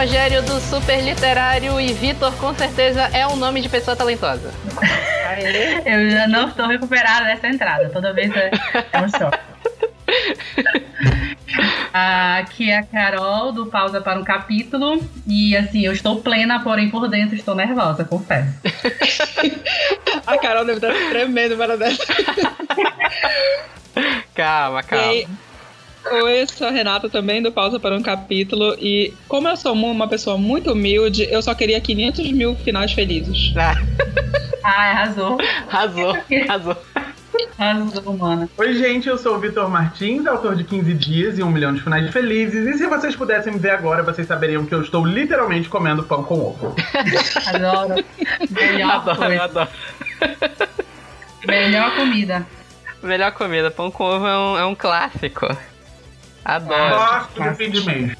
Rogério do Super Literário e Vitor com certeza é um nome de pessoa talentosa. Eu já não estou recuperada dessa entrada, toda vez é, é um choque. Aqui é a Carol do Pausa para um Capítulo. E assim, eu estou plena, porém por dentro estou nervosa, confesso. a Carol deve estar tremendo para dessa. calma, calma. E Oi, eu sou a Renata também, do Pausa para um Capítulo. E como eu sou uma pessoa muito humilde, eu só queria 500 mil finais felizes. Ah, ah arrasou. Arrasou, arrasou. Arrasou, mano. Oi, gente, eu sou o Vitor Martins, autor de 15 Dias e Um Milhão de Finais Felizes. E se vocês pudessem me ver agora, vocês saberiam que eu estou literalmente comendo pão com ovo. Adoro. Melhor adoro, coisa. adoro. Melhor comida. Melhor comida. Pão com ovo é um, é um clássico. Adoro. Gosto de fim de mês.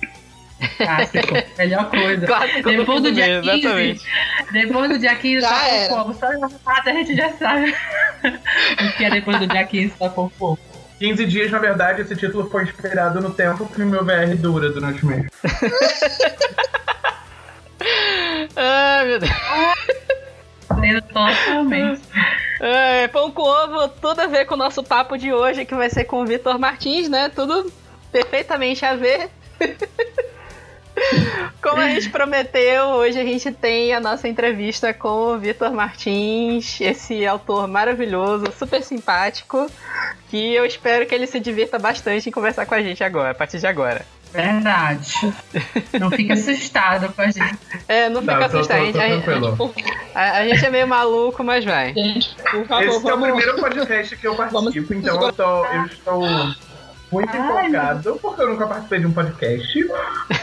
Clássico, melhor coisa. Clássico depois do, do dia 15, exatamente. depois do dia 15 Já tá com fogo. Só na data a gente já sabe. o que é depois do dia 15 tá com fogo. 15 dias, na verdade, esse título foi inspirado no tempo que meu VR dura durante o mês. Ai, meu Deus. Lendo totalmente. É, pão com ovo, tudo a ver com o nosso papo de hoje, que vai ser com o Vitor Martins, né? Tudo perfeitamente a ver. Como a gente prometeu, hoje a gente tem a nossa entrevista com o Vitor Martins, esse autor maravilhoso, super simpático, que eu espero que ele se divirta bastante em conversar com a gente agora, a partir de agora. Verdade. Não fique assustado com a gente. É, não fica Não, tô- assustado, tô- tô a, gente- tranquilo. a- a gente é meio maluco, mas vai. Gente, por favor, Esse é o vamos. primeiro podcast que eu participo, então eu, tô, eu estou muito Ai, empolgado, porque eu nunca participei de um podcast.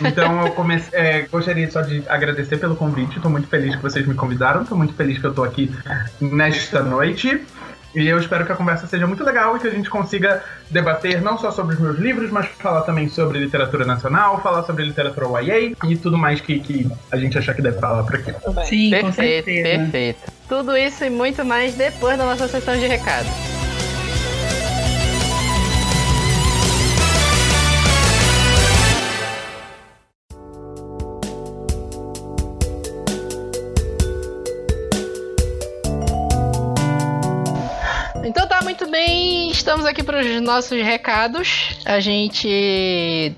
Então eu comecei, é, gostaria só de agradecer pelo convite. Estou muito feliz que vocês me convidaram. Estou muito feliz que eu estou aqui nesta noite. E eu espero que a conversa seja muito legal e que a gente consiga debater não só sobre os meus livros, mas falar também sobre literatura nacional, falar sobre literatura YA e tudo mais que, que a gente achar que deve falar por aqui. Sim, com Perfeito, certeza. perfeito. Tudo isso e muito mais depois da nossa sessão de recado. Estamos aqui para os nossos recados. A gente.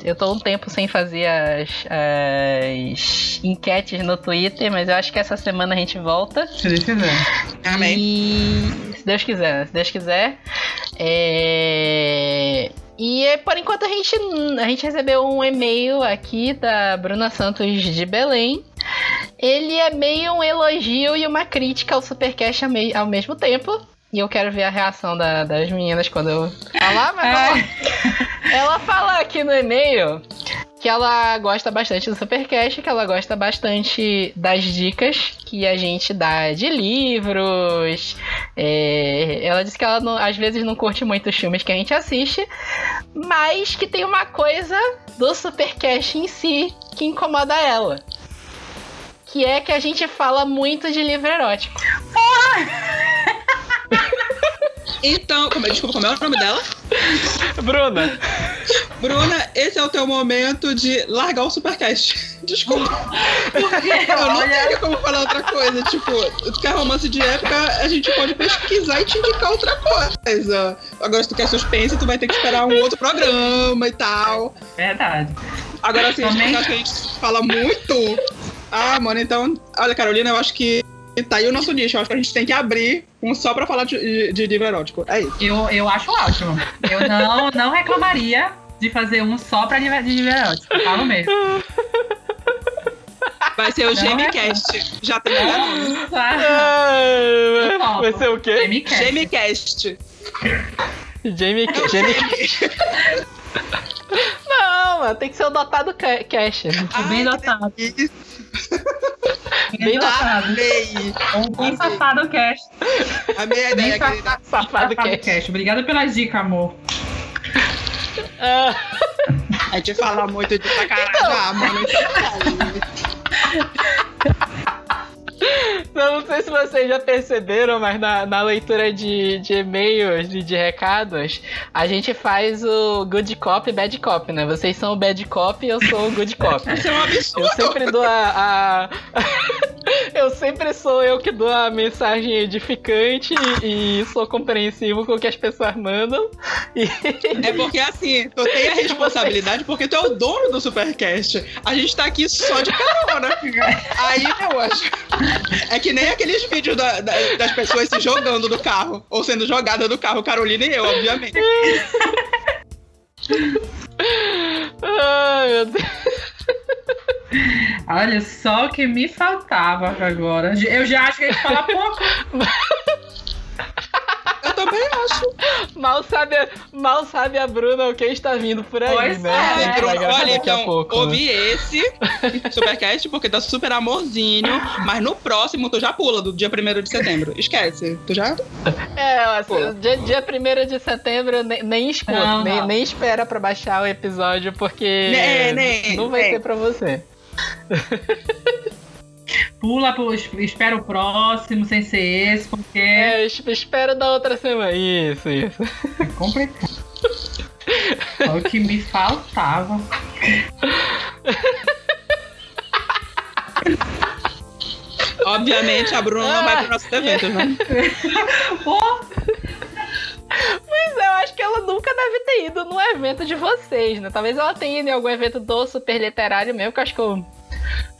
Eu tô um tempo sem fazer as, as enquetes no Twitter, mas eu acho que essa semana a gente volta. Se Deus quiser. Amém. E se Deus quiser, se Deus quiser. É... E é, por enquanto a gente, a gente recebeu um e-mail aqui da Bruna Santos de Belém. Ele é meio um elogio e uma crítica ao Supercast ao, me- ao mesmo tempo. E eu quero ver a reação da- das meninas quando eu falar, mas vamos lá. Ela fala aqui no e-mail que ela gosta bastante do Supercast, que ela gosta bastante das dicas que a gente dá de livros. É, ela disse que ela não- às vezes não curte muito os filmes que a gente assiste, mas que tem uma coisa do Supercast em si que incomoda ela. Que é que a gente fala muito de livro erótico. Então, como, desculpa, como é o nome dela? Bruna, Bruna, esse é o teu momento de largar o Supercast. Desculpa. Porque, Eu não olha, tenho como falar outra coisa. Tipo, tu quer romance de época, a gente pode pesquisar e te indicar outra coisa. Agora, se tu quer suspense, tu vai ter que esperar um outro programa e tal. verdade. Agora, assim, a gente a gente fala muito. Ah, mano, então. Olha, Carolina, eu acho que tá aí o nosso nicho. Eu acho que a gente tem que abrir um só pra falar de, de, de livro erótico. É isso. Eu, eu acho ótimo. Eu não, não reclamaria de fazer um só pra de de livro erótico. Falo mesmo. Vai ser o Não é. Já tem até nome. topo. vai ser o quê? Gemcast. Jamie, Jamie. Não, mano, tem que ser o dotado ca- cash. Bem dotado. Isso, Bem amei. Um bem safado cast. Amei a ideia, safado, Safado safado cast. cast. Obrigada pela dica, amor. Ah, A gente fala muito de sacanagem. Então. Ah, mano. Não, não sei se vocês já perceberam, mas na, na leitura de, de e-mails e de recados, a gente faz o good cop e bad cop, né? Vocês são o bad cop e eu sou o good cop. Isso é um absurdo. Eu sempre dou a. a- eu sempre sou eu que dou a mensagem edificante e, e sou compreensivo com o que as pessoas mandam. E É porque assim, tu tem a responsabilidade porque tu é o dono do Supercast. A gente tá aqui só de carona. Aí, meu anjo. É que nem aqueles vídeos da- da- das pessoas se jogando do carro. Ou sendo jogada do carro, Carolina e eu, obviamente. Ai, meu Deus. Olha só o que me faltava agora. Eu já acho que a gente fala pouco. Eu também acho. Mal sabe, a- mal sabe a Bruna o que está vindo por aí, Pois né? é. Olha, então, pouco, né? ouvi esse Supercast porque tá super amorzinho. Mas no próximo tu já pula, do dia 1 de setembro. Esquece. Tu já. É, assim, Pô. dia, dia 1 de setembro nem, nem escuta, Não, nem, não. nem espera pra baixar o episódio, porque Nem, nem, não vai nem. ter pra você. Pula, pro, espera o próximo sem ser esse, porque É, es- espera da outra semana. Isso, isso. é complicado. Só o que me faltava. Obviamente a Bruna não vai pro nosso evento, né? Pô, Mas eu acho que ela nunca deve ter ido num evento de vocês, né? Talvez ela tenha ido em algum evento do Super Literário mesmo, que eu acho que eu.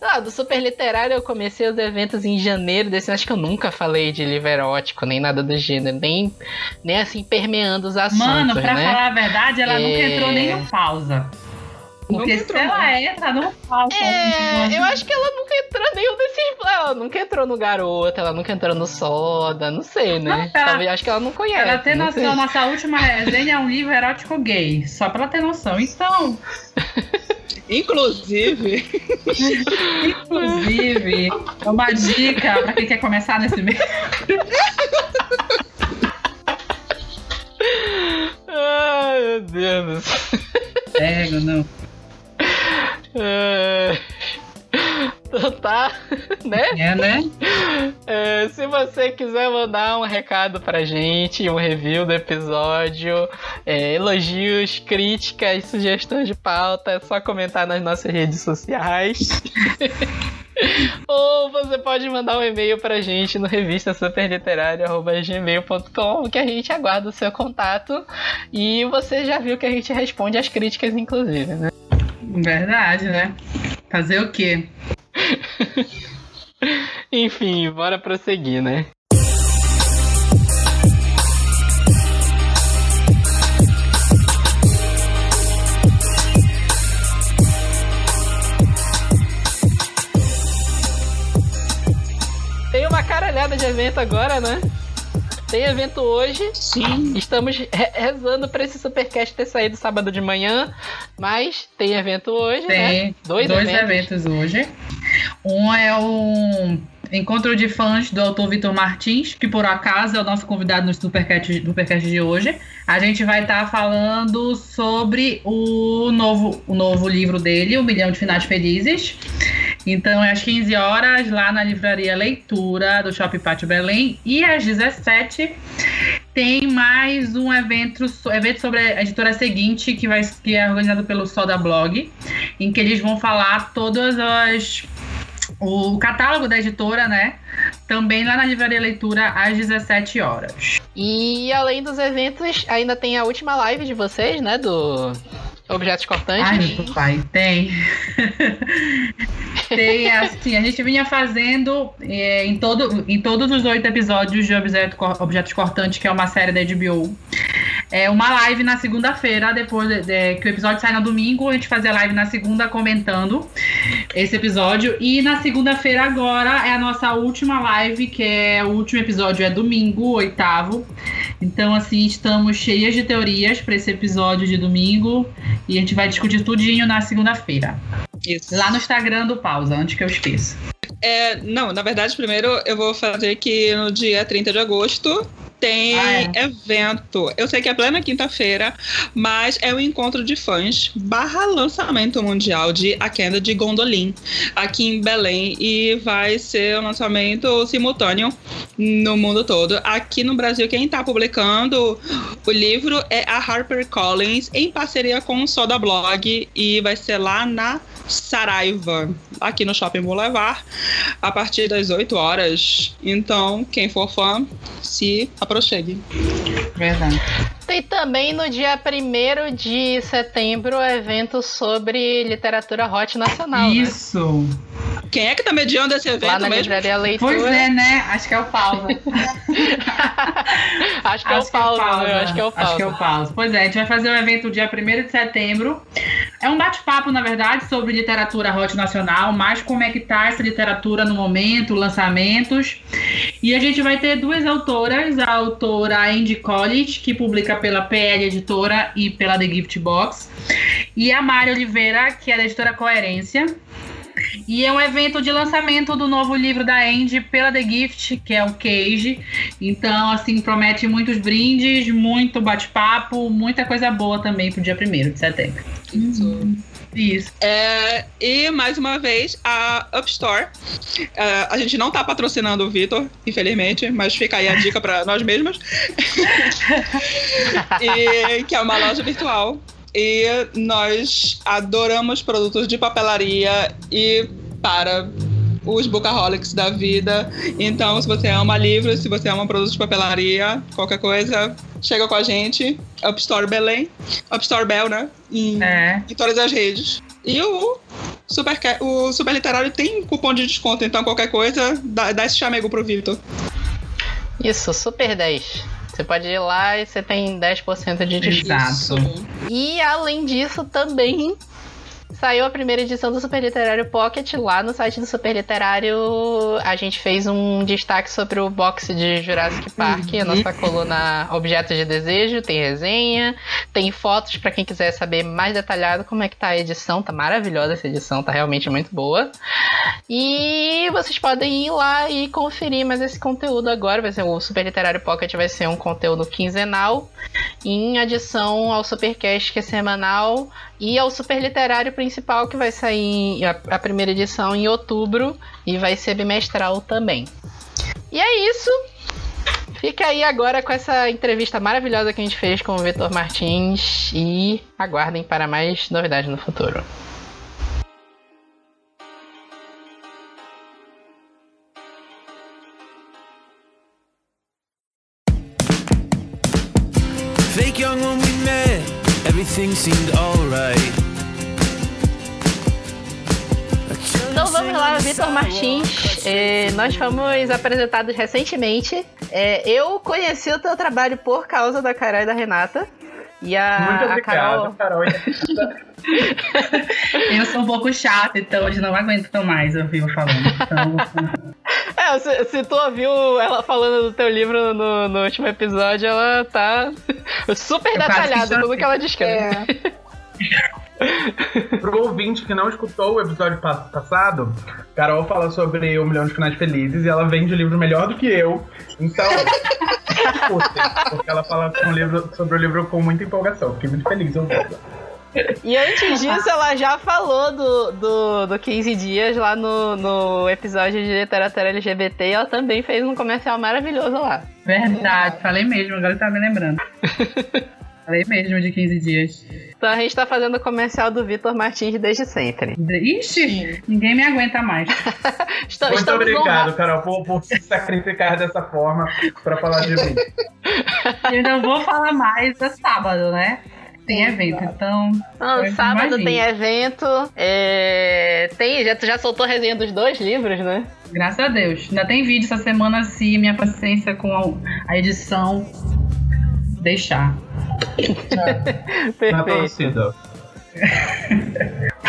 Lá, do Super Literário eu comecei os eventos em janeiro desse ano. Acho que eu nunca falei de livro erótico, nem nada do gênero, nem, nem assim permeando os assuntos, mano, pra né? falar a verdade, ela nunca É. entrou nem no pausa. Porque Nunca se entrou, ela entra, não pausa. É, eu acho que ela nunca entrou em nenhum desses. Ela nunca entrou no Garoto, ela nunca entrou no Soda, não sei, né? Não, tá. Talvez acho que ela não conhece. Ela tem não noção, sei. nossa última resenha é um livro erótico gay. Só pra ela ter noção. Então, Inclusive, inclusive, é uma dica pra quem quer começar nesse mês. Ai, meu Deus. Pega, não. É... Então tá, né? É, né? É, se você quiser mandar um recado pra gente, um review do episódio, é, elogios, críticas, sugestões de pauta, é só comentar nas nossas redes sociais. Ou você pode mandar um e-mail pra gente no revista superliterária.gmail.com que a gente aguarda o seu contato. E você já viu que a gente responde as críticas, inclusive, né? Verdade, né? Fazer o quê? Enfim, bora prosseguir, né? Tem uma caralhada de evento agora, né? Tem evento hoje. sim. Estamos re- rezando pra esse Supercast ter saído sábado de manhã, mas tem evento hoje, né? Tem Dois dois, eventos. eventos. hoje. Um é o encontro de fãs do autor Vitor Martins, que por acaso é o nosso convidado no Supercast, Supercast de hoje. A gente vai estar falando sobre o novo, o novo livro dele, O Milhão de Finais Felizes. Então é às 15 horas lá na livraria Leitura do Shopping Pátio Belém e às 17 tem mais um evento, evento sobre a editora seguinte que, vai, que é organizado pelo Soda Blog, em que eles vão falar todas as o catálogo da editora, né? Também lá na livraria Leitura às 17 horas. E além dos eventos, ainda tem a última live de vocês, né? Do Objetos Cortantes. Ai, meu pai, tem. tem, assim, a gente vinha fazendo é, em, todo, em todos os oito episódios de Objeto, Objetos Cortantes, que é uma série da HBO. É uma live na segunda-feira, depois de- de- que o episódio sai no domingo, a gente fazia live na segunda comentando esse episódio. E na segunda-feira agora é a nossa última live, que é o último episódio, é domingo, oitavo. Então, assim, estamos cheias de teorias para esse episódio de domingo. E a gente vai discutir tudinho na segunda-feira. Isso. Lá no Instagram do Pausa, antes que eu esqueça. É, não, na verdade, primeiro eu vou fazer que no dia 30 de agosto tem Ah, é? evento. Eu sei que é plena quinta-feira, mas é o encontro de fãs barra lançamento mundial de A Queda de Gondolin aqui em Belém e vai ser um lançamento simultâneo no mundo todo. Aqui no Brasil, quem está publicando o livro é a HarperCollins em parceria com o Soda Blog e vai ser lá na Saraiva, aqui no Shopping Boulevard, a partir das 8 horas. Então, quem for fã, se aproxime. Verdade. Tem também no dia 1 de setembro o evento sobre literatura hot nacional. né? Isso. Quem é que tá mediando esse Lá evento na mesmo? livraria Leitura. Pois é, né? Acho que é o Pausa. acho que é o Paulo, né? Acho que é o Acho que é Paulo. o Pausa. Pois é, a gente vai fazer um evento dia 1 de setembro. É um bate-papo, na verdade, sobre literatura hot nacional, mais como é que tá essa literatura no momento, lançamentos. E a gente vai ter duas autoras, a autora Andy College, que publica pela PL Editora e pela The Gift Box, e a Mari Oliveira, que é da editora Coerência. E é um evento de lançamento do novo livro da Andy pela The Gift, que é o Cage. Então, assim, promete muitos brindes, muito bate-papo, muita coisa boa também pro dia 1 de setembro. Isso. É, e mais uma vez, a Upstore. É, a gente não tá patrocinando o Vitor, infelizmente, mas fica aí a dica para nós mesmos. e, que é uma loja virtual. E nós adoramos produtos de papelaria e para os bookaholics da vida. Então, se você ama livros, se você ama produtos de papelaria, qualquer coisa, chega com a gente. Upstore Belém. Upstore Bell, né? Em, É. em todas as redes. E o Super, o Super Literário tem cupom de desconto, então qualquer coisa, dá, dá esse chamego pro Vitor. Isso, super 10. Você pode ir lá e você tem 10% de desconto. Exato. E além disso, também saiu a primeira edição do Super Literário Pocket lá no site do Super Literário. A gente fez um destaque sobre o box de Jurassic Park, a nossa coluna Objetos de Desejo. Tem resenha, tem fotos pra quem quiser saber mais detalhado como é que tá a edição. Tá maravilhosa essa edição, tá realmente muito boa. E vocês podem ir lá e conferir mais esse conteúdo agora. Vai ser o Super Literário Pocket vai ser um conteúdo quinzenal em adição ao Supercast que é semanal e ao Super Literário principal que vai sair a, primeira edição em outubro e vai ser bimestral também. E é isso. Fica aí agora com essa entrevista maravilhosa que a gente fez com o Vitor Martins e aguardem para mais novidades no futuro. Fake young we met, everything seemed alright. Então vamos lá, Vitor Martins. É, nós fomos apresentados recentemente. É, eu conheci o teu trabalho por causa da Carol e da Renata. E a, Muito a Carol. obrigado, Carol. Eu sou um pouco chata, então hoje não aguento mais ouvir eu falando. Então, É, se, se tu ouviu ela falando do teu livro no, no último episódio, ela tá super Eu detalhada, tudo que ela descreve. Pro ouvinte que não escutou o episódio pa- passado, Carol fala sobre um milhão de finais felizes e ela vende o livro melhor do que eu. Então, escutem, porque ela fala com o livro- sobre o livro com muita empolgação. Fiquei muito feliz ouvindo. E antes disso, ela já falou do, do, do 15 dias lá no, no episódio de literatura LGBT e ela também fez um comercial maravilhoso lá. verdade, falei mesmo, agora tá me lembrando. Falei mesmo de 15 dias. Então a gente tá fazendo o comercial do Vitor Martins desde sempre. Ixi, ninguém me aguenta mais. Estou, Muito obrigado. Carol, por, por se sacrificar dessa forma pra falar de mim. Eu não vou falar mais, é sábado, né? Tem evento, então. Não, sábado imagino. tem evento. é, Tem, já, tu já soltou a resenha dos dois livros, né? Graças a Deus. Ainda tem vídeo essa semana se minha paciência com a- a edição deixar. Perfeito.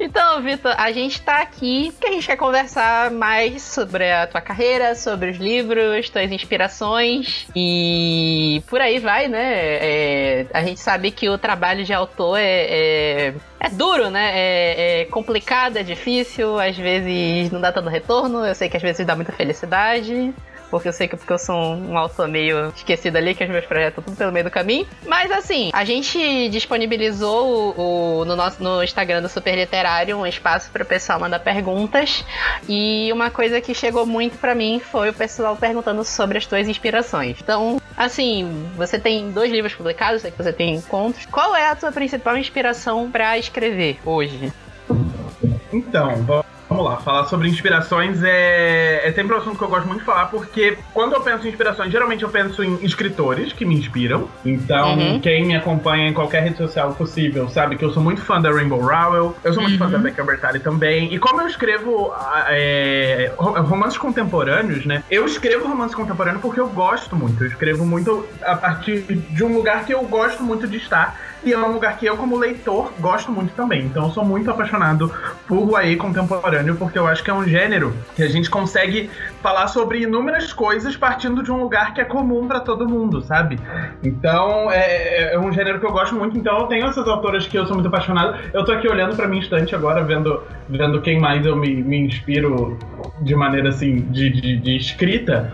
Então, Vitor, a gente tá aqui porque a gente quer conversar mais sobre a tua carreira, sobre os livros, tuas inspirações e por aí vai, né? É, a gente sabe que o trabalho de autor é, é, é duro, né? É, é complicado, é difícil, às vezes não dá tanto retorno, eu sei que às vezes dá muita felicidade. Porque eu sei que porque eu sou um autor meio esquecido ali, que os meus projetos estão tudo pelo meio do caminho. Mas assim, a gente disponibilizou o, o- no, nosso, no Instagram do Super Literário um espaço para o pessoal mandar perguntas. E uma coisa que chegou muito pra mim foi o pessoal perguntando sobre as tuas inspirações. Então, assim, você tem dois livros publicados, sei que você tem contos. Qual é a tua principal inspiração pra escrever hoje? Então, vamos lá. Falar sobre inspirações é, é sempre um assunto que eu gosto muito de falar, porque quando eu penso em inspirações, geralmente eu penso em escritores que me inspiram. Então, Uhum. quem me acompanha em qualquer rede social possível sabe que eu sou muito fã da Rainbow Rowell, eu sou muito fã da Becca Bertali também. E como eu escrevo é, ro- romances contemporâneos, né? Eu escrevo romance contemporâneo porque eu gosto muito. Eu escrevo muito a partir de um lugar que eu gosto muito de estar. E é um lugar que eu, como leitor, gosto muito também. Então eu sou muito apaixonado por YA contemporâneo, porque eu acho que é um gênero que a gente consegue falar sobre inúmeras coisas partindo de um lugar que é comum pra todo mundo, sabe? Então é, é um gênero que eu gosto muito. Então eu tenho essas autoras que eu sou muito apaixonado. Eu tô aqui olhando pra minha estante agora, vendo, vendo quem mais eu me, me inspiro de maneira assim, de, de, de escrita.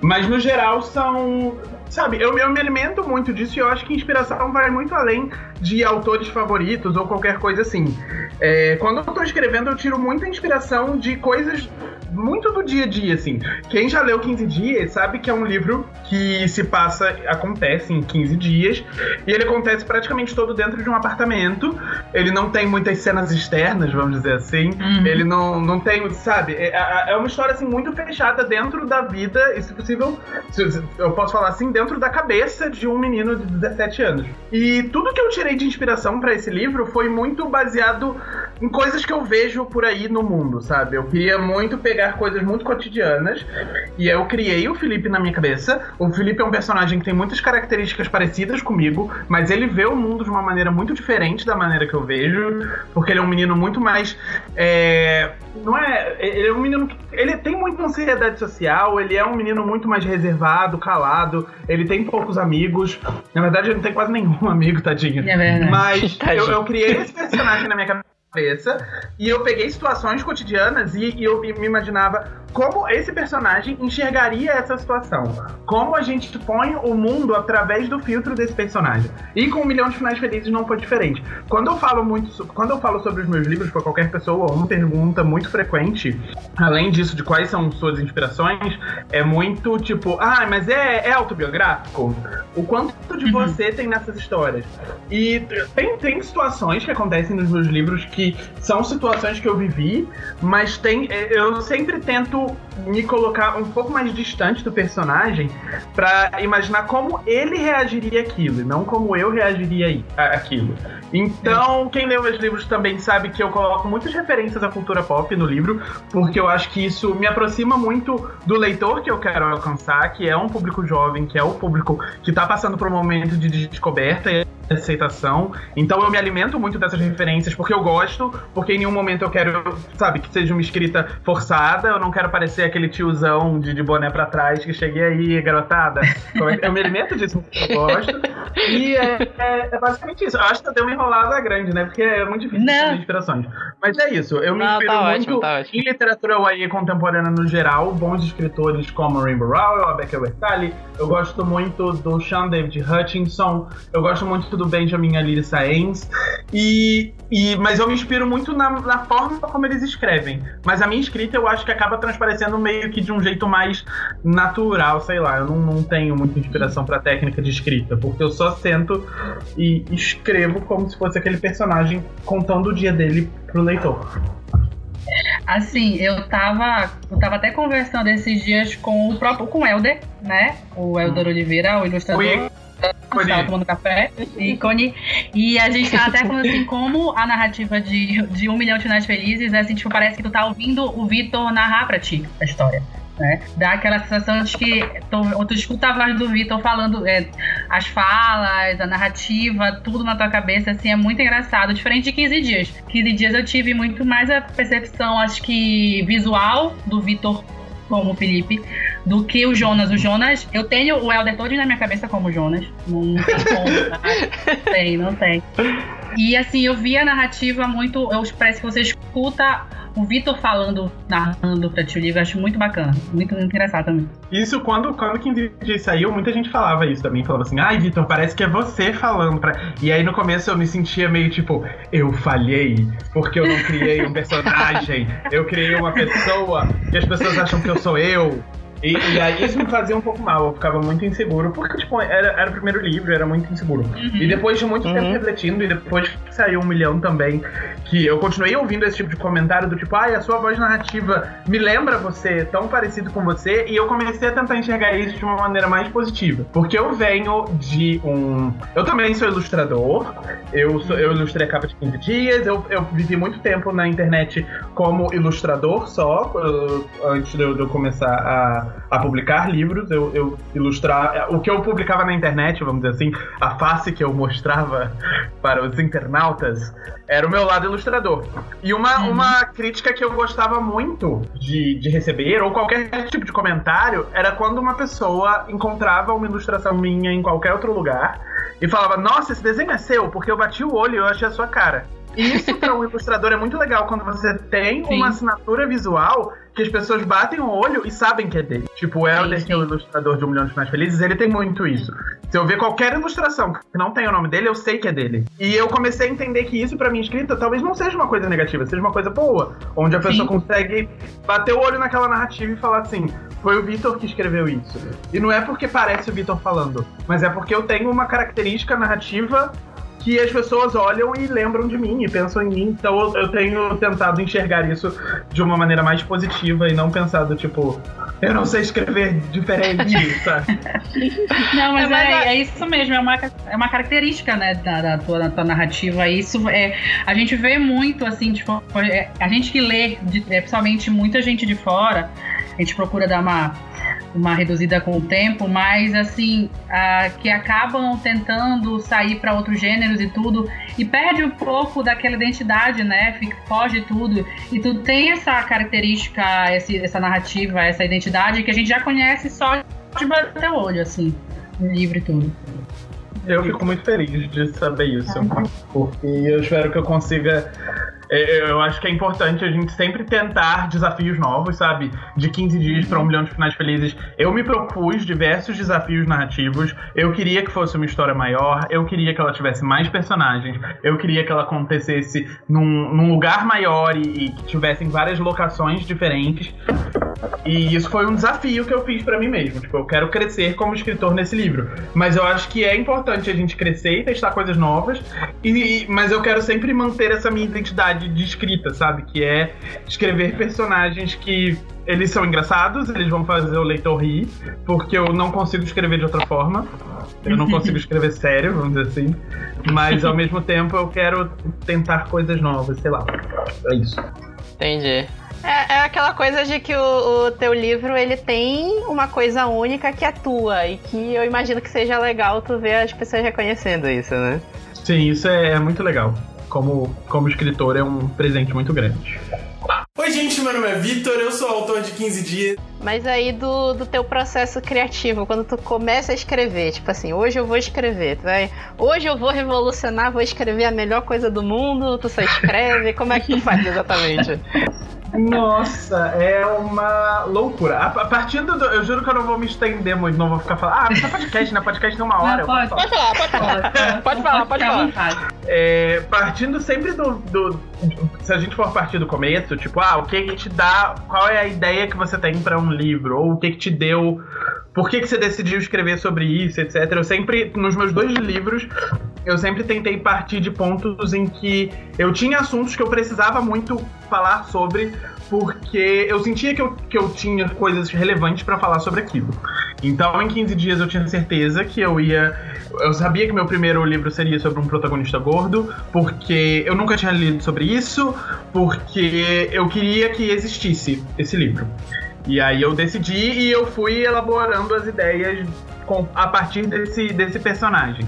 Mas no geral são. Sabe, eu, eu me alimento muito disso e eu acho que inspiração vai muito além de autores favoritos ou qualquer coisa assim. É, quando eu tô escrevendo, eu tiro muita inspiração de coisas muito do dia a dia, assim. Quem já leu 15 Dias sabe que é um livro que se passa, acontece em 15 dias, e ele acontece praticamente todo dentro de um apartamento. Ele não tem muitas cenas externas, vamos dizer assim. Ele não, não tem, sabe? É, é é uma história, assim, muito fechada dentro da vida, e se possível, eu posso falar assim, dentro da cabeça de um menino de 17 anos. E tudo que eu tirei de inspiração pra esse livro foi muito baseado em coisas que eu vejo por aí no mundo, sabe? Eu queria muito pegar coisas muito cotidianas e eu criei o Felipe na minha cabeça. O Felipe é um personagem que tem muitas características parecidas comigo, mas ele vê o mundo de uma maneira muito diferente da maneira que eu vejo, porque ele é um menino muito mais. é, não é. Ele é um menino que. Ele tem muita ansiedade social, ele é um menino muito mais reservado, calado, ele tem poucos amigos. Na verdade, ele não tem quase nenhum amigo, tadinho. É verdade. Mas Tadinho. eu, eu criei esse personagem na minha cabeça e eu peguei situações cotidianas e, e eu me imaginava como esse personagem enxergaria essa situação. Como a gente põe o mundo através do filtro desse personagem. E com um milhão de finais felizes não foi diferente. Quando eu falo muito, quando eu falo sobre os meus livros para qualquer pessoa, uma pergunta muito frequente, além disso de quais são suas inspirações, é muito tipo, ah, mas é, é autobiográfico? O quanto de você tem nessas histórias? E tem, tem situações que acontecem nos meus livros que são situações que eu vivi, mas tem eu sempre tento me colocar um pouco mais distante do personagem pra imaginar como ele reagiria àquilo, e não como eu reagiria a- àquilo. Então, quem leu meus livros também sabe que eu coloco muitas referências à cultura pop no livro, porque eu acho que isso me aproxima muito do leitor que eu quero alcançar, que é um público jovem, que é o público que tá passando por um momento de descoberta e aceitação. Então eu me alimento muito dessas referências porque eu gosto, porque em nenhum momento eu quero, sabe, que seja uma escrita forçada, eu não quero parecer aquele tiozão de, de boné pra trás que cheguei aí, garotada. É que- Eu me alimento disso, eu gosto. E é, é- é basicamente isso. Eu acho que eu dei uma enrolada grande, né? Porque é muito difícil Não. fazer inspirações. Mas é isso, eu me Não, inspiro tá muito ótimo, tá ótimo. em literatura YA contemporânea no geral, bons escritores como Rainbow Rowell, a Becca Bertali, eu gosto muito do Sean David Hutchinson, eu gosto muito do Benjamin Aliri Saenz, e, e, mas eu me inspiro muito na, na forma como eles escrevem. Mas a minha escrita eu acho que acaba transparecendo meio que de um jeito mais natural, sei lá, eu não, não tenho muita inspiração pra técnica de escrita, porque eu só sento e escrevo como se fosse aquele personagem contando o dia dele pro leitor. Assim, eu tava, eu tava até conversando esses dias com o próprio com o Helder, né? O Helder Oliveira, o ilustrador. Oi, Cone. tomando café, ícone. E a gente tava até falando assim, como a narrativa de, de Um Milhão de Finais Felizes, assim, tipo, parece que tu tá ouvindo o Vitor narrar pra ti a história. Né? Dá aquela sensação de que tu, tu escuta a voz do Vitor falando é, as falas, a narrativa, tudo na tua cabeça, assim, é muito engraçado. Diferente de 15 dias. 15 dias eu tive muito mais a percepção, acho que visual do Vitor como o Felipe, do que o Jonas. O Jonas, eu tenho o Helder todo na minha cabeça como o Jonas. Não tem como, tá? Não tem, não tem. E assim, eu vi a narrativa muito. Eu, parece que você escuta o Vitor falando, narrando pra ti o livro, eu acho muito bacana. Muito interessante também. Isso, quando, quando 15 dias saiu, muita gente falava isso também. Falava assim, ai, Vitor, parece que é você falando pra. E aí no começo eu me sentia meio tipo, eu falhei, porque eu não criei um personagem, eu criei uma pessoa que as pessoas acham que eu sou eu. E, e aí isso me fazia um pouco mal, eu ficava muito inseguro, porque, tipo, era, era o primeiro livro, era muito inseguro. E depois de muito tempo Uhum. refletindo, e depois que saiu um milhão também, que eu continuei ouvindo esse tipo de comentário do tipo, ai, a sua voz narrativa me lembra você, tão parecido com você, e eu comecei a tentar enxergar isso de uma maneira mais positiva. Porque eu venho de um. Eu também sou ilustrador, eu, sou, eu ilustrei a capa de 15 dias, eu, eu vivi muito tempo na internet como ilustrador só, eu- antes de eu, de eu começar a, a publicar livros, eu, eu ilustrar. O que eu publicava na internet, vamos dizer assim, a face que eu mostrava para os internautas, era o meu lado ilustrador. E uma, uma crítica que eu gostava muito de, de receber, ou qualquer tipo de comentário, era quando uma pessoa encontrava uma ilustração minha em qualquer outro lugar e falava: Nossa, esse desenho é seu, porque eu bati o olho e eu achei a sua cara. E isso para um ilustrador é muito legal quando você tem Sim. uma assinatura visual que as pessoas batem o olho e sabem que é dele. Tipo, o Helder, que é o ilustrador de Um Milhão de Finais Felizes, ele tem muito isso. Se eu ver qualquer ilustração que não tem o nome dele, eu sei que é dele. E eu comecei a entender que isso, pra minha escrita, talvez não seja uma coisa negativa, seja uma coisa boa. Onde a pessoa Sim. consegue bater o olho naquela narrativa e falar assim: foi o Vitor que escreveu isso. E não é porque parece o Vitor falando, mas é porque eu tenho uma característica narrativa que as pessoas olham e lembram de mim e pensam em mim. Então eu, eu tenho tentado enxergar isso de uma maneira mais positiva e não pensado, tipo, eu não sei escrever diferente, sabe? Não, mas, É, mas é, a- é isso mesmo, é uma, é uma característica, né, da, da tua, da tua narrativa. Isso é. A gente vê muito, assim, tipo, é, a gente que lê, de, é, principalmente muita gente de fora, a gente procura dar uma, uma reduzida com o tempo, mas assim, a- que acabam tentando sair para outros gêneros e tudo, e perde um pouco daquela identidade, né? Fica, foge tudo. E tu tem essa característica, esse- essa narrativa, essa identidade que a gente já conhece só de bater o olho, assim, no livro e tudo. Eu fico muito feliz de saber isso. Porque eu espero que eu consiga. É, Eu acho que é importante a gente sempre tentar desafios novos, sabe? De 15 dias para um milhão de finais felizes. Eu me propus diversos desafios narrativos. Eu queria que fosse uma história maior. Eu queria que ela tivesse mais personagens. Eu queria que ela acontecesse num, num lugar maior e, e que tivessem várias locações diferentes. E isso foi um desafio que eu fiz pra mim mesmo. Tipo, eu quero crescer como escritor nesse livro. Mas eu acho que é importante a gente crescer e testar coisas novas. E- mas eu quero sempre manter essa minha identidade de escrita, sabe? Que é escrever personagens que eles são engraçados, eles vão fazer o leitor rir, porque eu não consigo escrever de outra forma. Eu não consigo escrever sério, vamos dizer assim. Mas ao mesmo tempo eu quero tentar coisas novas, sei lá. É isso. Entendi. É, é aquela coisa de que o, o teu livro ele tem uma coisa única que é tua e que eu imagino que seja legal tu ver as pessoas reconhecendo isso, né? Sim, isso é, é muito legal. Como, como escritor, é um presente muito grande. Oi, gente, meu nome é Vitor, eu sou autor de 15 dias. Mas aí do, do teu processo criativo, quando tu começa a escrever, tipo assim, hoje eu vou escrever, tu vai, hoje eu vou revolucionar, vou escrever a melhor coisa do mundo, tu só escreve, como é que tu faz exatamente? Nossa, é uma loucura. A, a partir do. Eu juro que eu não vou me estender muito, não vou ficar falando. Ah, mas é podcast, né? Podcast tem uma hora. eu pode, posso falar. Pode falar, pode falar. Pode falar, pode falar. É, partindo sempre do, do- Se a gente for partir do começo, tipo, ah, o que que te dá. Qual é a ideia que você tem pra um livro? Ou o que que te deu. Por que, que você decidiu escrever sobre isso, etc. Eu sempre, nos meus dois livros, eu sempre tentei partir de pontos em que eu tinha assuntos que eu precisava muito falar sobre, porque eu sentia que eu, que eu tinha coisas relevantes pra falar sobre aquilo. Então, em 15 dias eu tinha certeza que eu ia. Eu sabia que meu primeiro livro seria sobre um protagonista gordo, porque eu nunca tinha lido sobre isso, porque eu queria que existisse esse livro. E aí eu decidi e eu fui elaborando as ideias com- a partir desse, desse personagem.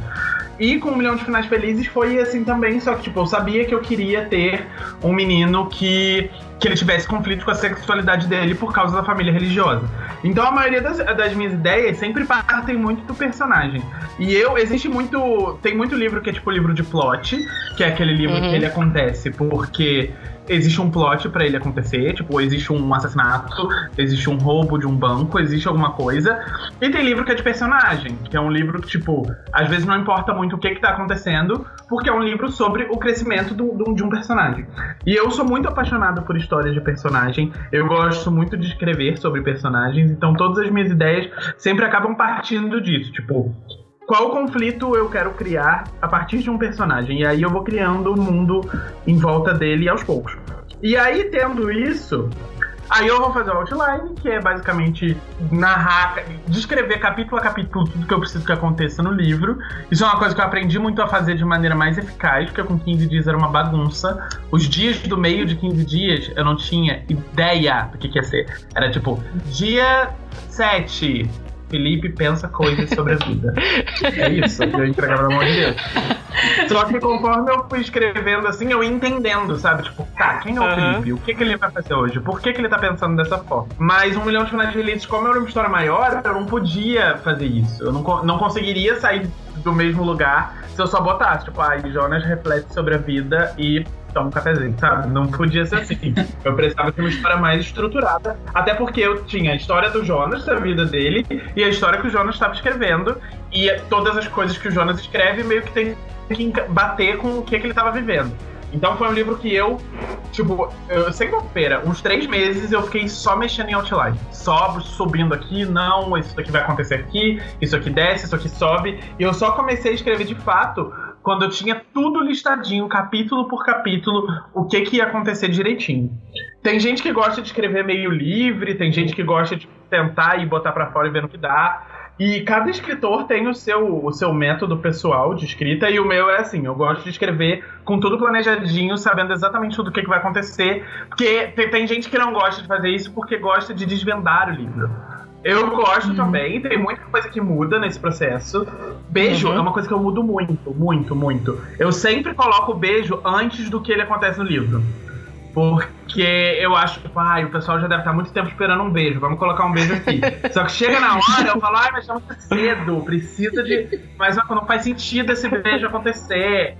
E com um milhão de finais felizes foi assim também, só que tipo, eu sabia que eu queria ter um menino que, que ele tivesse conflito com a sexualidade dele por causa da família religiosa. Então a maioria das, das minhas ideias sempre partem muito do personagem. E eu, existe muito. Tem muito livro que é tipo livro de plot, que é aquele livro Uhum. que ele acontece porque existe um plot pra ele acontecer, tipo, existe um assassinato, existe um roubo de um banco, existe alguma coisa. E tem livro que é de personagem, que é um livro que, tipo, às vezes não importa muito o que que tá acontecendo, porque é um livro sobre o crescimento do- do- de um personagem. E eu sou muito apaixonado por histórias de personagem, eu gosto muito de escrever sobre personagens, então todas as minhas ideias sempre acabam partindo disso, tipo, qual conflito eu quero criar a partir de um personagem. E aí eu vou criando o mundo em volta dele aos poucos. E aí, tendo isso, aí eu vou fazer o outline, que é basicamente narrar, descrever capítulo a capítulo tudo que eu preciso que aconteça no livro. Isso é uma coisa que eu aprendi muito a fazer de maneira mais eficaz, porque com 15 dias era uma bagunça. Os dias do meio de 15 dias eu não tinha ideia do que, que ia ser. Era tipo, dia 7. Felipe pensa coisas sobre a vida. É isso, eu entregava na mão de Deus. Só que conforme eu fui escrevendo assim, eu ia entendendo, sabe? Tipo, tá, quem é o Aham. Felipe? O que, que ele vai fazer hoje? Por que, que ele tá pensando dessa forma? Mas um milhão de finais felizes, como era uma história maior, eu não podia fazer isso. Eu não, não conseguiria sair do mesmo lugar se eu só botasse, tipo, ah, Jonas reflete sobre a vida e toma um cafezinho, sabe? Não podia ser assim. Eu precisava ter uma história mais estruturada, até porque eu tinha a história do Jonas, da vida dele, e a história que o Jonas estava escrevendo, e todas as coisas que o Jonas escreve meio que tem que bater com o que, que ele estava vivendo. Então foi um livro que eu, tipo, eu, sem bobeira, uns três meses eu fiquei só mexendo em outline. Só subindo aqui, não, isso daqui vai acontecer aqui, isso aqui desce, isso aqui sobe. E eu só comecei a escrever de fato quando eu tinha tudo listadinho, capítulo por capítulo, o que, que ia acontecer direitinho. Tem gente que gosta de escrever meio livre, tem gente que gosta de tentar e botar pra fora e ver no que dá. E cada escritor tem o seu, o seu método pessoal de escrita, e o meu é assim: eu gosto de escrever com tudo planejadinho, sabendo exatamente tudo o que, que vai acontecer. Porque tem, tem gente que não gosta de fazer isso porque gosta de desvendar o livro. Eu gosto também, tem muita coisa que muda nesse processo. Beijo Uhum. é uma coisa que eu mudo muito, muito, muito. Eu sempre coloco o beijo antes do que ele acontece no livro. Porque eu acho que, ai, o pessoal já deve estar muito tempo esperando um beijo, vamos colocar um beijo aqui. Só que chega na hora, eu falo, ai, mas tá muito cedo, precisa de. Mas não faz sentido esse beijo acontecer.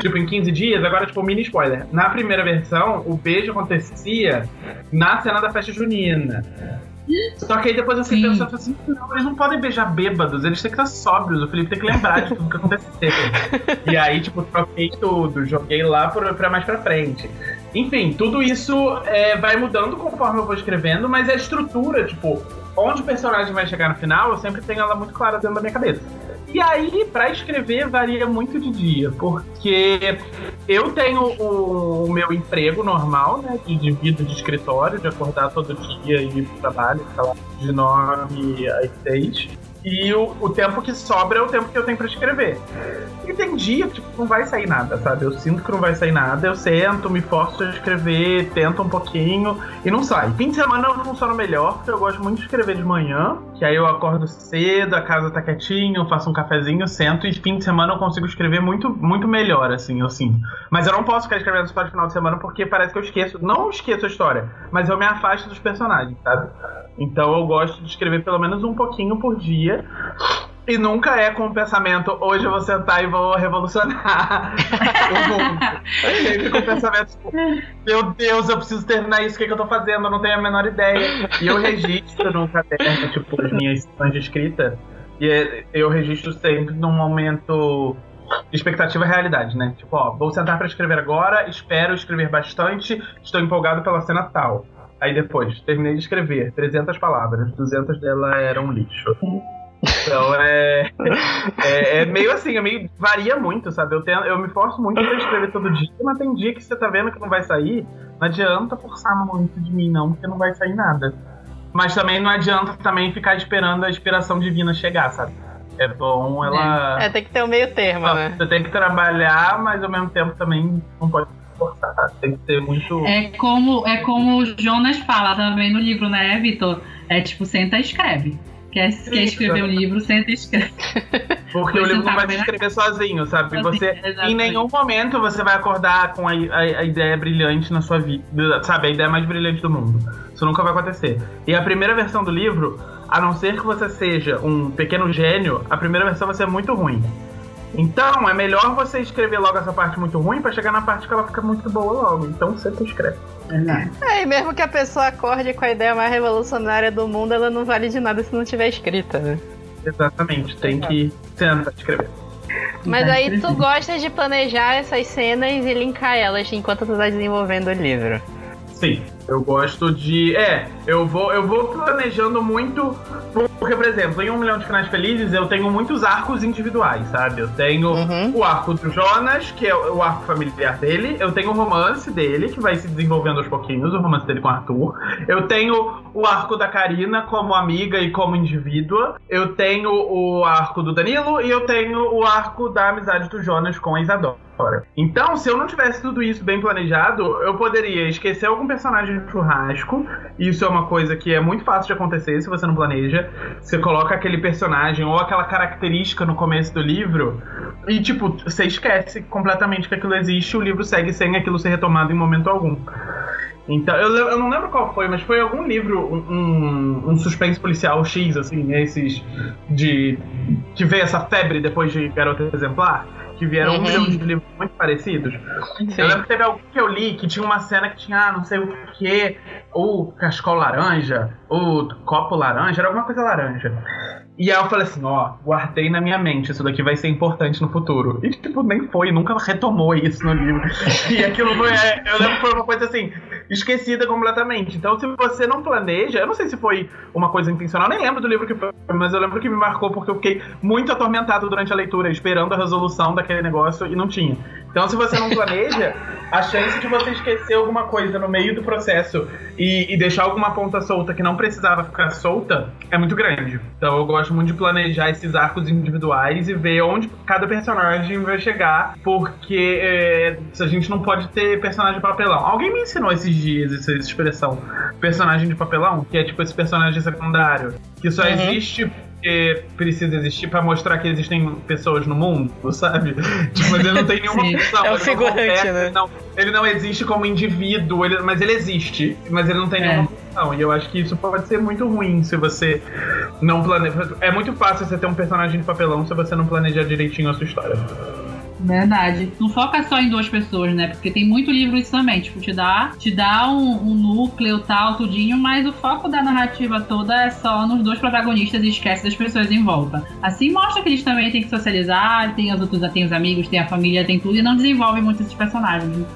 Tipo, em 15 dias, agora, tipo, mini spoiler. Na primeira versão, o beijo acontecia na cena da festa junina. Só que aí depois eu fiquei Sim. pensando assim, não, eles não podem beijar bêbados, eles têm que estar sóbrios, o Felipe tem que lembrar de tudo que aconteceu. e aí, tipo, troquei tudo, joguei lá pra, pra mais pra frente. Enfim, tudo isso é, vai mudando conforme eu vou escrevendo, mas a estrutura, tipo, onde o personagem vai chegar no final, eu sempre tenho ela muito clara dentro da minha cabeça. E aí, pra escrever, varia muito de dia, porque eu tenho o, meu emprego normal, né, de, vida de escritório, de acordar todo dia e ir pro trabalho, sei lá, de 9 às 6. E o, o tempo que sobra é o tempo que eu tenho pra escrever. E tem dia que tipo, não vai sair nada, sabe? Eu sinto que não vai sair nada, eu sento, me forço a escrever, tento um pouquinho e não sai. Fim de semana eu funciono melhor, porque eu gosto muito de escrever de manhã, que aí eu acordo cedo, a casa tá quietinha, eu faço um cafezinho, sento e fim de semana eu consigo escrever muito, muito melhor, assim, eu sinto. Mas eu não posso ficar escrevendo história de final de semana porque parece que eu esqueço, não esqueço a história, mas eu me afasto dos personagens, sabe? Então eu gosto de escrever pelo menos um pouquinho por dia. E nunca é com o pensamento, hoje eu vou sentar e vou revolucionar o mundo. É sempre com o pensamento, tipo, meu Deus, eu preciso terminar isso, o que, que eu tô fazendo? Eu não tenho a menor ideia. E eu registro no caderno, tipo, as minhas sessões de escrita. E é- eu registro sempre num momento expectativa e realidade, né? Tipo, ó, vou sentar pra escrever agora, espero escrever bastante, estou empolgado pela cena tal. Aí depois, terminei de escrever, 300 palavras, 200 dela eram lixo. Então é, é. é meio assim, é meio. Varia muito, sabe? Eu, tenho, eu me forço muito pra escrever todo dia, mas tem dia que você tá vendo que não vai sair. Não adianta forçar muito de mim, não, porque não vai sair nada. Mas também não adianta também ficar esperando a inspiração divina chegar, sabe? É bom ela. É, tem que ter o meio termo, né? Você tem que trabalhar, mas ao mesmo tempo também não pode forçar. Tem que ter muito. É como, é como o Jonas fala também no livro, né, Vitor? É tipo, senta e escreve. Quer, quer escrever um livro, senta e escreve. Porque o livro não tá, vai se escrever sozinho, sabe? Sozinho, Você, em nenhum momento você vai acordar com a, a- a ideia brilhante na sua vida, sabe? A ideia mais brilhante do mundo. Isso nunca vai acontecer. E a primeira versão do livro, a não ser que você seja um pequeno gênio, a primeira versão vai ser muito ruim. Então, é melhor você escrever logo essa parte muito ruim pra chegar na parte que ela fica muito boa logo. Então, você escreve. Verdade. É, e mesmo que a pessoa acorde com a ideia mais revolucionária do mundo, ela não vale de nada se não tiver escrita, né? Exatamente, tem que sentar e escrever. Mas Vai aí tu gosta de planejar essas cenas e linkar elas enquanto tu tá desenvolvendo o livro. Sim, eu gosto de. É, eu vou, eu vou planejando muito. Porque, por exemplo, em Um Milhão de Finais Felizes eu tenho muitos arcos individuais, sabe? Eu tenho Uhum. o arco do Jonas, que é o arco familiar dele. Eu tenho o romance dele, que vai se desenvolvendo aos pouquinhos, o romance dele com o Arthur. Eu tenho o arco da Karina como amiga e como indivídua. Eu tenho o arco do Danilo e eu tenho o arco da amizade do Jonas com a Isadora. Então, se eu não tivesse tudo isso bem planejado, eu poderia esquecer algum personagem churrasco. Isso é uma coisa que é muito fácil de acontecer se você não planeja. Você coloca aquele personagem ou aquela característica no começo do livro e, tipo, você esquece completamente que aquilo existe o livro segue sem aquilo ser retomado em momento algum. Então, eu, eu não lembro qual foi, mas foi algum livro, um, um- um suspense policial X, assim, esses de. que veio essa febre depois de Garota Exemplar, que vieram um milhão de livros muito parecidos. Eu lembro que teve algum que eu li que tinha uma cena que tinha, ah, não sei o que, o cascol laranja, o copo laranja, era alguma coisa laranja. E aí eu falei assim, ó, guardei na minha mente, isso daqui vai ser importante no futuro. E tipo, nem foi, nunca retomou isso no livro. E aquilo foi, é, eu lembro que foi uma coisa assim, esquecida completamente. Então se você não planeja, eu não sei se foi uma coisa intencional, nem lembro do livro que foi, mas eu lembro que me marcou porque eu fiquei muito atormentado durante a leitura, esperando a resolução daquele negócio e não tinha. Então se você não planeja, a chance de você esquecer alguma coisa no meio do processo e, e deixar alguma ponta solta que não precisava ficar solta é muito grande. Então eu gosto muito de planejar esses arcos individuais e ver onde cada personagem vai chegar, porque é, a gente não pode ter personagem de papelão. Alguém me ensinou esses dias essa expressão, personagem de papelão, que é tipo esse personagem secundário, que só Uhum. existe porque precisa existir pra mostrar que existem pessoas no mundo, sabe? Tipo, mas ele não tem nenhuma função. É o ele não figurante, né? ele não- ele não existe como indivíduo, ele- mas ele existe. Mas ele não tem É. nenhuma função. E eu acho que isso pode ser muito ruim se você não planeja. É muito fácil você ter um personagem de papelão se você não planejar direitinho a sua história. Verdade. Não foca só em duas pessoas, né? Porque tem muito livro isso também. Tipo, te dá, te dá um, um núcleo tal, tudinho, mas o foco da narrativa toda é só nos dois protagonistas e esquece das pessoas em volta. Assim mostra que eles também têm que socializar, tem os outros, tem os amigos, tem a família, tem tudo, e não desenvolve muito esses personagens.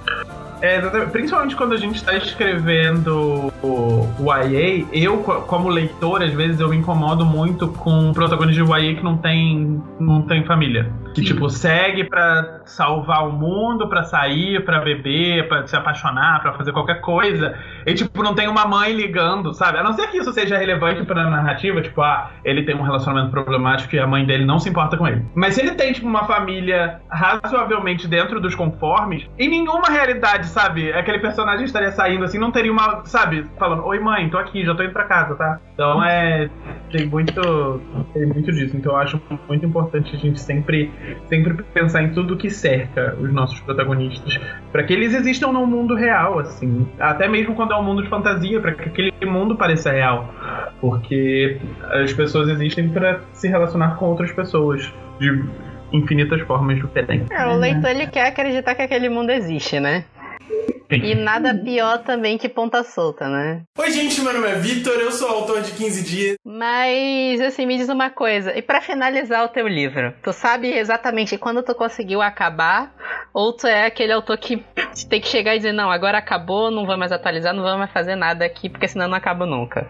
É, principalmente quando a gente está escrevendo o, o YA, eu, co- como leitor, às vezes eu me incomodo muito com protagonistas de YA que não tem, não tem família. Que, Sim. tipo, segue pra salvar o mundo, pra sair, pra beber, pra se apaixonar, pra fazer qualquer coisa. E, tipo, não tem uma mãe ligando, sabe? A não ser que isso seja relevante pra narrativa, tipo, ah, ele tem um relacionamento problemático e a mãe dele não se importa com ele. Mas se ele tem, tipo, uma família razoavelmente dentro dos conformes, em nenhuma realidade, sabe? Aquele personagem estaria saindo assim, não teria uma, sabe? Falando, oi mãe, tô aqui, já tô indo pra casa, tá? Então é. Tem muito. Tem muito disso. Então eu acho muito importante a gente sempre, sempre pensar em tudo que cerca os nossos protagonistas. Pra que eles existam no mundo real, assim. Até mesmo quando é um mundo de fantasia, pra que aquele mundo pareça real. Porque as pessoas existem pra se relacionar com outras pessoas. De infinitas formas diferentes. É, o leitor ele quer acreditar que aquele mundo existe, né? E nada pior também que ponta solta, né? Oi, gente, meu nome é Vitor, eu sou autor de 15 dias. Mas, assim, me diz uma coisa. E pra finalizar o teu livro, tu sabe exatamente quando tu conseguiu acabar? Ou tu é aquele autor que tem que chegar e dizer, não, agora acabou, não vou mais atualizar, não vou mais fazer nada aqui, porque senão não acabo nunca.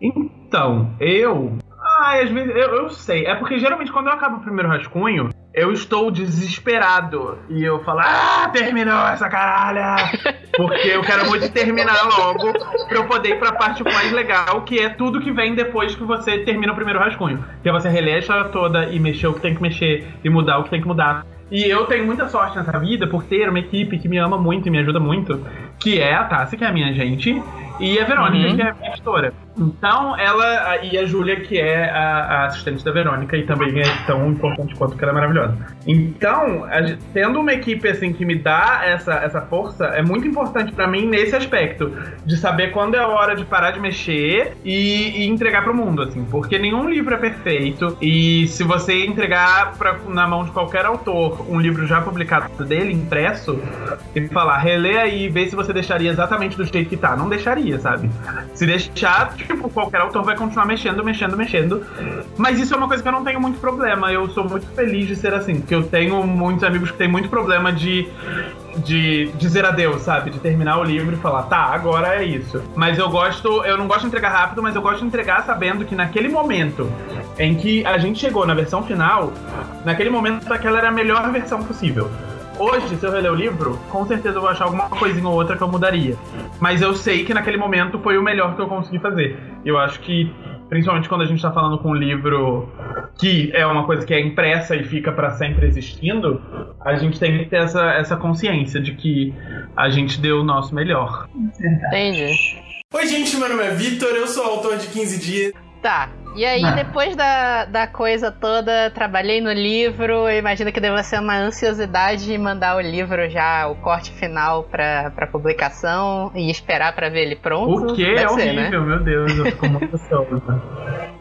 Então, eu. Ah, às vezes eu, eu sei. É porque geralmente quando eu acabo o primeiro rascunho, eu estou desesperado. E eu falo, ah, terminou essa caralha! Porque eu quero muito terminar logo pra eu poder ir pra parte mais legal, que é tudo que vem depois que você termina o primeiro rascunho. Que é você reler a história toda e mexer o que tem que mexer e mudar o que tem que mudar. E eu tenho muita sorte nessa vida por ter uma equipe que me ama muito e me ajuda muito, que é a Tassi, que é a minha gente, e a Verônica, Uhum. que é a minha editora. Então, ela e a Júlia, que é a, a assistente da Verônica, e também é tão importante quanto que ela é maravilhosa. Então, a tendo uma equipe assim que me dá essa, essa força, é muito importante pra mim nesse aspecto, de saber quando é a hora de parar de mexer e, e entregar pro mundo, assim, porque nenhum livro é perfeito, e se você entregar pra, na mão de qualquer autor um livro já publicado dele, impresso, e falar, relê aí vê se você deixaria exatamente do jeito que tá. Não deixaria, sabe? Se deixar, tipo, qualquer autor vai continuar mexendo, mexendo, mexendo. Mas isso é uma coisa que eu não tenho muito problema. Eu sou muito feliz de ser assim, porque eu tenho muitos amigos que têm muito problema de. De dizer adeus, sabe? De terminar o livro e falar, tá, agora é isso. Mas eu gosto, eu não gosto de entregar rápido, mas eu gosto de entregar sabendo que naquele momento em que a gente chegou na versão final, naquele momento aquela era a melhor versão possível. Hoje, se eu reler o livro, com certeza eu vou achar alguma coisinha ou outra que eu mudaria. Mas eu sei que naquele momento foi o melhor que eu consegui fazer. Eu acho que, principalmente quando a gente tá falando com um livro que é uma coisa que é impressa e fica para sempre existindo, a gente tem que ter essa, essa consciência de que a gente deu o nosso melhor. Entendi. Oi, gente, meu nome é Vitor, eu sou autor de 15 dias. Tá. E aí, Ah. depois da, da coisa toda, trabalhei no livro. Eu imagino que deva ser uma ansiosidade de mandar o livro já, o corte final pra, pra publicação e esperar pra ver ele pronto. O que é ser, horrível, meu Deus, eu fico muito ansioso.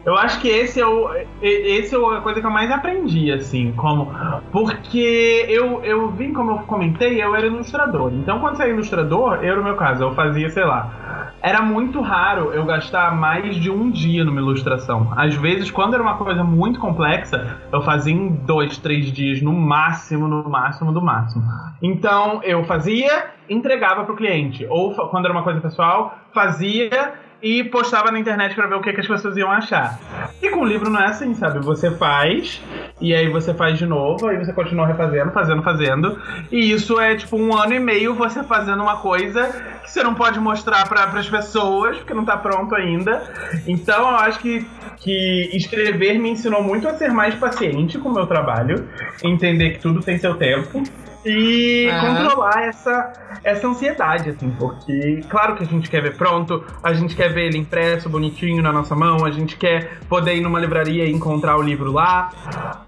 Eu acho que esse é o esse é a coisa que eu mais aprendi assim, como porque eu eu vim como eu comentei, eu era ilustrador. Então quando você é ilustrador, eu no meu caso, eu fazia, sei lá, era muito raro eu gastar mais de um dia numa ilustração. Às vezes, quando era uma coisa muito complexa, eu fazia em dois, três dias, no máximo, no máximo, do máximo. Então, eu fazia, entregava pro cliente. Ou quando era uma coisa pessoal, fazia e postava na internet pra ver o que, que as pessoas iam achar. E com o livro não é assim, sabe? Você faz, e aí você faz de novo, aí você continua refazendo, fazendo, fazendo. E isso é tipo um ano e meio você fazendo uma coisa que você não pode mostrar para as pessoas, porque não tá pronto ainda. Então eu acho que, que escrever me ensinou muito a ser mais paciente com o meu trabalho, entender que tudo tem seu tempo. E Aham. controlar essa, essa ansiedade, assim, porque claro que a gente quer ver pronto, a gente quer ver ele impresso, bonitinho na nossa mão, a gente quer poder ir numa livraria e encontrar o livro lá,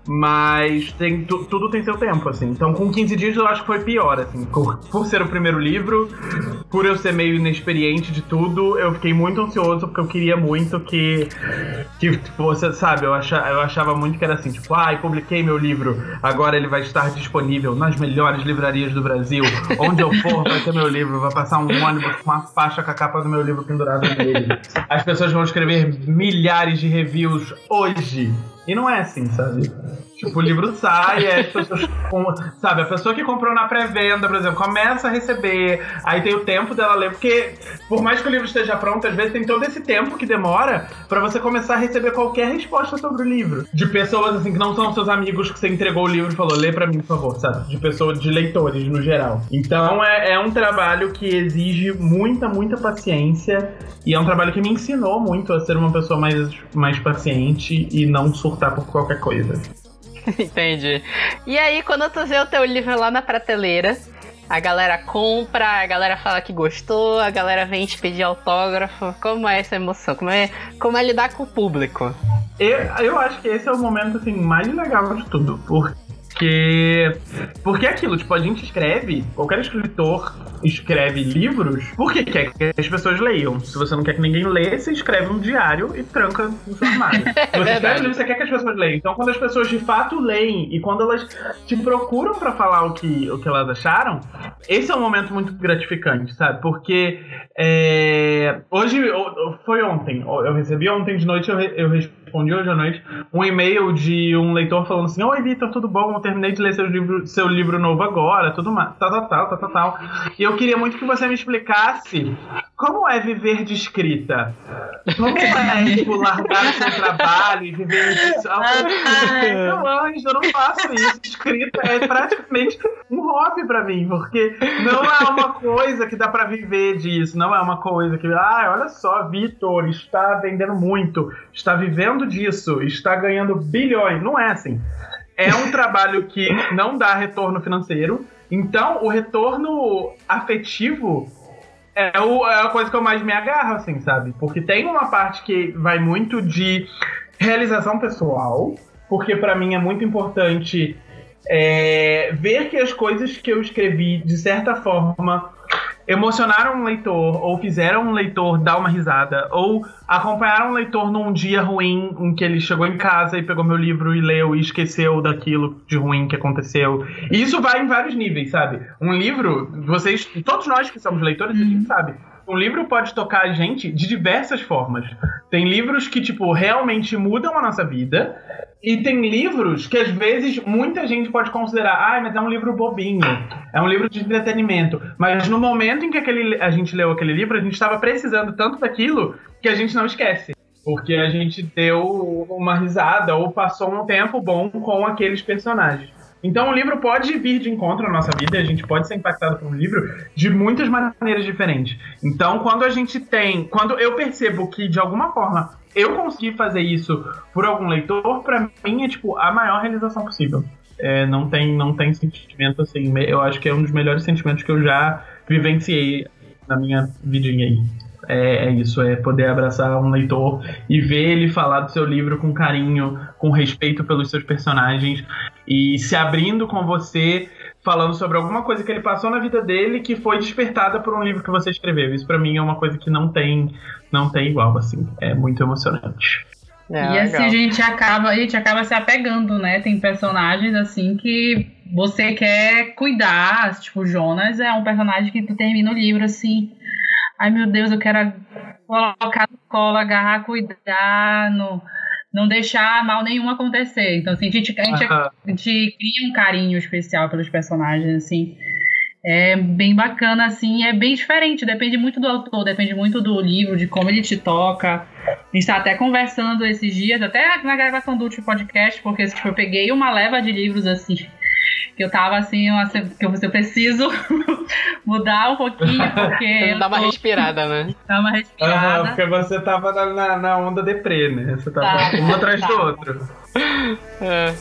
mas tem, tu- tudo tem seu tempo, assim. Então com 15 dias eu acho que foi pior, assim, por, por ser o primeiro livro, por eu ser meio inexperiente de tudo, eu fiquei muito ansioso porque eu queria muito que, que fosse, sabe, eu, acha, eu achava muito que era assim, tipo, ai, publiquei meu livro, agora ele vai estar disponível nas melhores livrarias do Brasil, onde eu for vai ter meu livro, vai passar um ônibus com uma faixa com a capa do meu livro pendurada nele. As pessoas vão escrever milhares de reviews hoje. E não é assim, sabe? Tipo, o livro sai, aí as pessoas. Sabe, a pessoa que comprou na pré-venda, por exemplo, começa a receber, aí tem o tempo dela ler, porque por mais que o livro esteja pronto, às vezes tem todo esse tempo que demora pra você começar a receber qualquer resposta sobre o livro. De pessoas assim que não são seus amigos que você entregou o livro e falou, lê pra mim, por favor, sabe? De pessoas, de leitores no geral. Então é, é um trabalho que exige muita, muita paciência. E é um trabalho que me ensinou muito a ser uma pessoa mais, mais paciente e não surtar por qualquer coisa. Entendi. E aí, quando tu vê o teu livro lá na prateleira, a galera compra, a galera fala que gostou, a galera vem te pedir autógrafo. Como é essa emoção? Como é, como é lidar com o público? Eu, eu acho que esse é o momento assim, mais legal de tudo, porque. Porque é aquilo, tipo, a gente escreve, qualquer escritor escreve livros porque quer que as pessoas leiam. Se você não quer que ninguém leia, você escreve um diário e tranca no seu armário. Você escreve verdade. livro, você quer que as pessoas leiam. Então, quando as pessoas de fato leem e quando elas te procuram pra falar o que, o que elas acharam, esse é um momento muito gratificante, sabe? Porque é, hoje, foi ontem, eu recebi ontem de noite, eu, eu respondi hoje à noite um e-mail de um leitor falando assim: Oi, Vitor, tudo bom? Eu terminei de ler seu livro, seu livro novo agora, tudo mais, tal, tal, tal, tal, tal, tal. E eu queria muito que você me explicasse como é viver de escrita. Como é, tipo, largar seu trabalho e viver disso? Ai, Meu anjo, eu não faço isso. Escrita é praticamente um hobby pra mim, porque não é uma coisa que dá pra viver disso, não é uma coisa que, ah, olha só, Vitor está vendendo muito, está vivendo disso, está ganhando bilhões. Não é assim. É um trabalho que não dá retorno financeiro, então o retorno afetivo é, o- é a coisa que eu mais me agarro, assim, sabe? Porque tem uma parte que vai muito de realização pessoal, porque pra mim é muito importante é, ver que as coisas que eu escrevi, de certa forma, emocionaram um leitor, ou fizeram um leitor dar uma risada, ou acompanharam um leitor num dia ruim em que ele chegou em casa e pegou meu livro e leu e esqueceu daquilo de ruim que aconteceu. E isso vai em vários níveis, sabe? Um livro, vocês, todos nós que somos leitores, a gente sabe. Um livro pode tocar a gente de diversas formas. Tem livros que, tipo, realmente mudam a nossa vida. E tem livros que, às vezes, muita gente pode considerar, ah, mas é um livro bobinho. É um livro de entretenimento. Mas no momento em que aquele, a gente leu aquele livro, a gente estava precisando tanto daquilo que a gente não esquece. Porque a gente deu uma risada ou passou um tempo bom com aqueles personagens. Então o livro pode vir de encontro à nossa vida a gente pode ser impactado por um livro de muitas maneiras diferentes. Então quando a gente tem, quando eu percebo que de alguma forma eu consegui fazer isso por algum leitor, pra mim é tipo a maior realização possível. É, não tem não tem sentimento assim, eu acho que é um dos melhores sentimentos que eu já vivenciei na minha vidinha aí. É, é isso, é poder abraçar um leitor e ver ele falar do seu livro com carinho, com respeito pelos seus personagens e se abrindo com você, falando sobre alguma coisa que ele passou na vida dele que foi despertada por um livro que você escreveu. Isso pra mim é uma coisa que não tem, não tem igual, assim. É muito emocionante. É, e assim legal. a gente acaba, a gente acaba se apegando, né? Tem personagens assim que você quer cuidar, tipo Jonas é um personagem que tu termina o livro assim, ai meu Deus, eu quero colocar no colo, agarrar, cuidar, no, não deixar mal nenhum acontecer. Então assim, a gente, a gente, a gente cria um carinho especial pelos personagens assim. É bem bacana, assim, é bem diferente, depende muito do autor, depende muito do livro, de como ele te toca. A gente tá até conversando esses dias, até na gravação do último podcast, porque tipo, eu peguei uma leva de livros assim, que eu tava assim, eu, que eu, eu preciso mudar um pouquinho, porque eu Dá uma tô- respirada, né? dar uma respirada. porque você tava na, na, na onda deprê, né? Você tava Tá. um atrás do Tá. outro. É.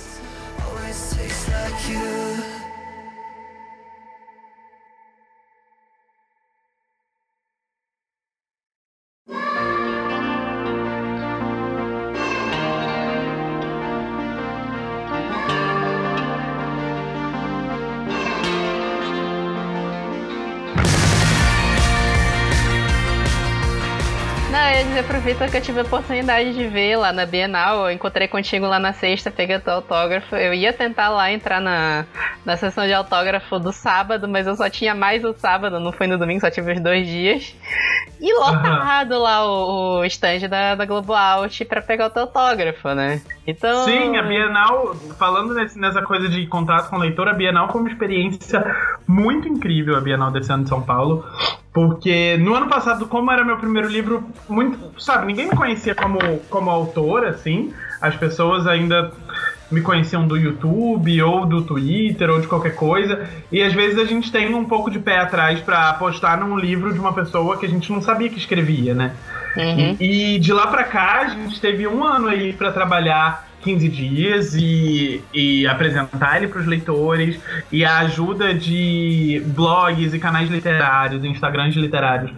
Pro Vitor que eu tive a oportunidade de ver lá na Bienal. Eu encontrei contigo lá na sexta, peguei teu autógrafo. Eu ia tentar lá entrar na, na sessão de autógrafo do sábado, mas eu só tinha mais o sábado, não foi no domingo, só tive os dois dias. E lotado lá o, o stand da, da Globo Out pra pegar o teu autógrafo, né? Então. Sim, a Bienal, falando nesse- nessa coisa de contato com o leitor, a Bienal foi uma experiência muito incrível, a Bienal desse ano de São Paulo. Porque no ano passado, como era meu primeiro livro, muito, sabe, ninguém me conhecia como, como autor, assim. As pessoas ainda me conheciam do YouTube ou do Twitter ou de qualquer coisa. E às vezes a gente tem um pouco de pé atrás pra apostar num livro de uma pessoa que a gente não sabia que escrevia, né? Uhum. E de lá pra cá, a gente teve um ano aí pra trabalhar 15 dias e, e apresentar ele pros leitores e a ajuda de blogs e canais literários, Instagrams literários.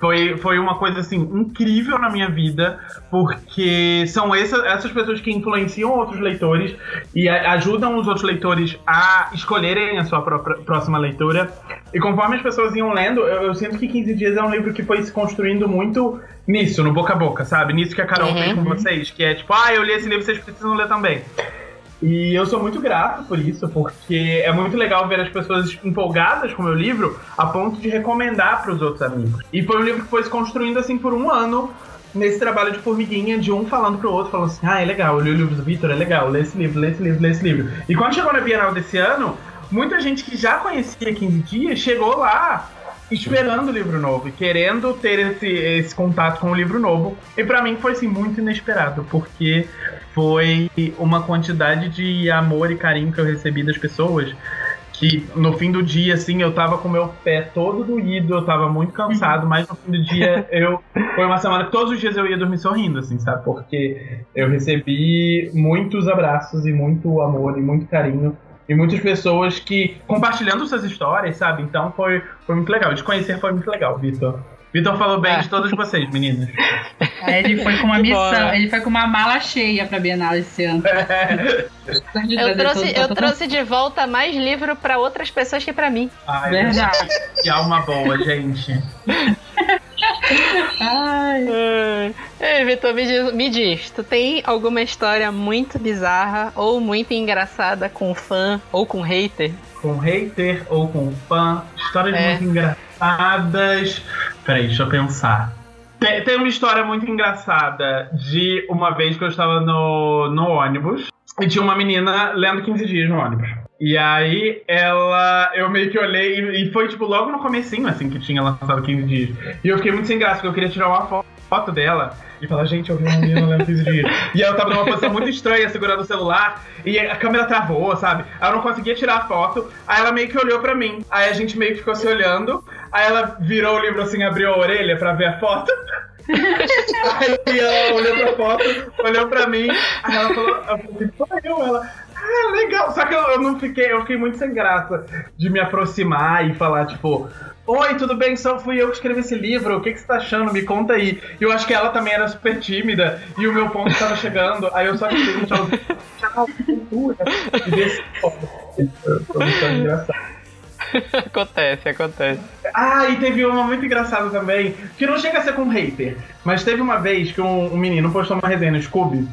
Foi, foi uma coisa assim incrível na minha vida, porque são essa- essas pessoas que influenciam outros leitores e a- ajudam os outros leitores a escolherem a sua própria próxima leitura. E conforme as pessoas iam lendo, eu, eu sinto que 15 Dias é um livro que foi se construindo muito nisso, no boca a boca, sabe? Nisso que a Carol Uhum. fez com vocês, que é tipo, ah, eu li esse livro, vocês precisam ler também. E eu sou muito grato por isso, porque é muito legal ver as pessoas empolgadas com o meu livro a ponto de recomendar para os outros amigos. E foi um livro que foi se construindo assim por um ano, nesse trabalho de formiguinha, de um falando pro outro, falando assim: ah, é legal, eu li o livro do Vitor, é legal, lê esse livro, lê esse livro, lê esse livro. E quando chegou na Bienal desse ano, muita gente que já conhecia 15 dias chegou lá esperando o livro novo e querendo ter esse, esse contato com o livro novo. E pra mim foi assim muito inesperado, porque foi uma quantidade de amor e carinho que eu recebi das pessoas que no fim do dia, assim, eu tava com meu pé todo doído, eu tava muito cansado, mas no fim do dia eu. Foi uma semana que todos os dias eu ia dormir sorrindo, assim, sabe? Porque eu recebi muitos abraços e muito amor e muito carinho e muitas pessoas que compartilhando suas histórias, sabe? Então foi, foi muito legal. De conhecer foi muito legal, Vitor. Vitor falou bem Ah. de todas vocês, meninas. Aí ele foi com uma missão, Bora. ele foi com uma mala cheia pra Bienal esse ano. Eu trouxe, eu trouxe de volta mais livro pra outras pessoas que pra mim. Ai, Verdade. que alma boa, gente. Ai, Ei, Vitor, me diz, me diz, tu tem alguma história muito bizarra ou muito engraçada com fã ou com hater? Com hater ou com fã, histórias É. muito engraçadas. Peraí, deixa eu pensar. Tem, tem uma história muito engraçada de uma vez que eu estava no, no ônibus e tinha uma menina lendo 15 dias no ônibus. E aí ela, eu meio que olhei e, e foi tipo logo no comecinho assim que tinha lançado 15 dias. E eu fiquei muito sem graça porque eu queria tirar uma fo- foto dela e falar, gente, eu vi uma menina lendo 15 dias. E ela tava numa posição muito estranha segurando o celular e a câmera travou, sabe? Aí eu não conseguia tirar a foto. Aí ela meio que olhou pra mim. Aí a gente meio que ficou se olhando. Aí ela virou o livro assim, abriu a orelha pra ver a foto. Aí ela olhou pra foto, olhou pra mim, aí ela falou, eu falei, assim, "Pô, eu, ela, ah, legal. Só que eu, eu não fiquei, eu fiquei muito sem graça de me aproximar e falar, tipo, Oi, tudo bem? Só fui eu que escrevi esse livro. O que, que você tá achando? Me conta aí. E eu acho que ela também era super tímida e o meu ponto tava chegando. Aí eu só fiquei tchau, tchau, cultura. E desse Foi muito engraçado. acontece, acontece. Ah, e teve uma muito engraçada também, que não chega a ser com hater, mas teve uma vez que um, um menino postou uma resenha no Scooby.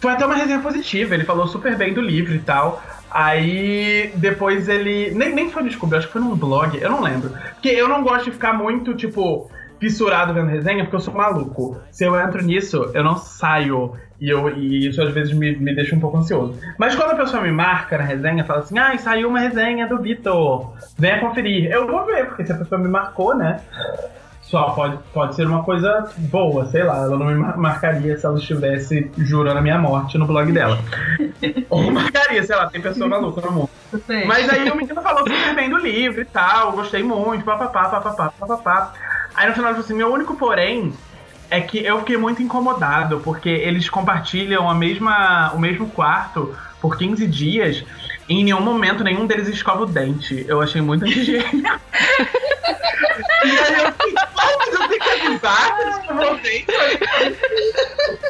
Foi até uma resenha positiva, ele falou super bem do livro e tal. Aí depois ele. Nem, nem foi no Scooby, acho que foi num blog, eu não lembro. Porque eu não gosto de ficar muito, tipo, fissurado vendo resenha, porque eu sou maluco. Se eu entro nisso, eu não saio. E, eu, e isso às vezes me, me deixa um pouco ansioso. Mas quando a pessoa me marca na resenha, fala assim: ai, saiu uma resenha do Vitor, venha conferir. Eu vou ver, porque se a pessoa me marcou, né? Só pode, pode ser uma coisa boa, sei lá. Ela não me mar- marcaria se ela estivesse jurando a minha morte no blog dela. Ou marcaria, sei lá, tem pessoa maluca no mundo. sei. Mas aí o menino falou super bem do livro e tal, gostei muito, papapá, papapá, papapá. Aí no final ele falou assim: meu único porém é que eu fiquei muito incomodado, porque eles compartilham a mesma, o mesmo quarto por 15 dias em nenhum momento nenhum deles escova o dente. Eu achei muito antigênico. e aí eu fiquei, "Ah, mas eu tenho que avisar que eles escovam o dente.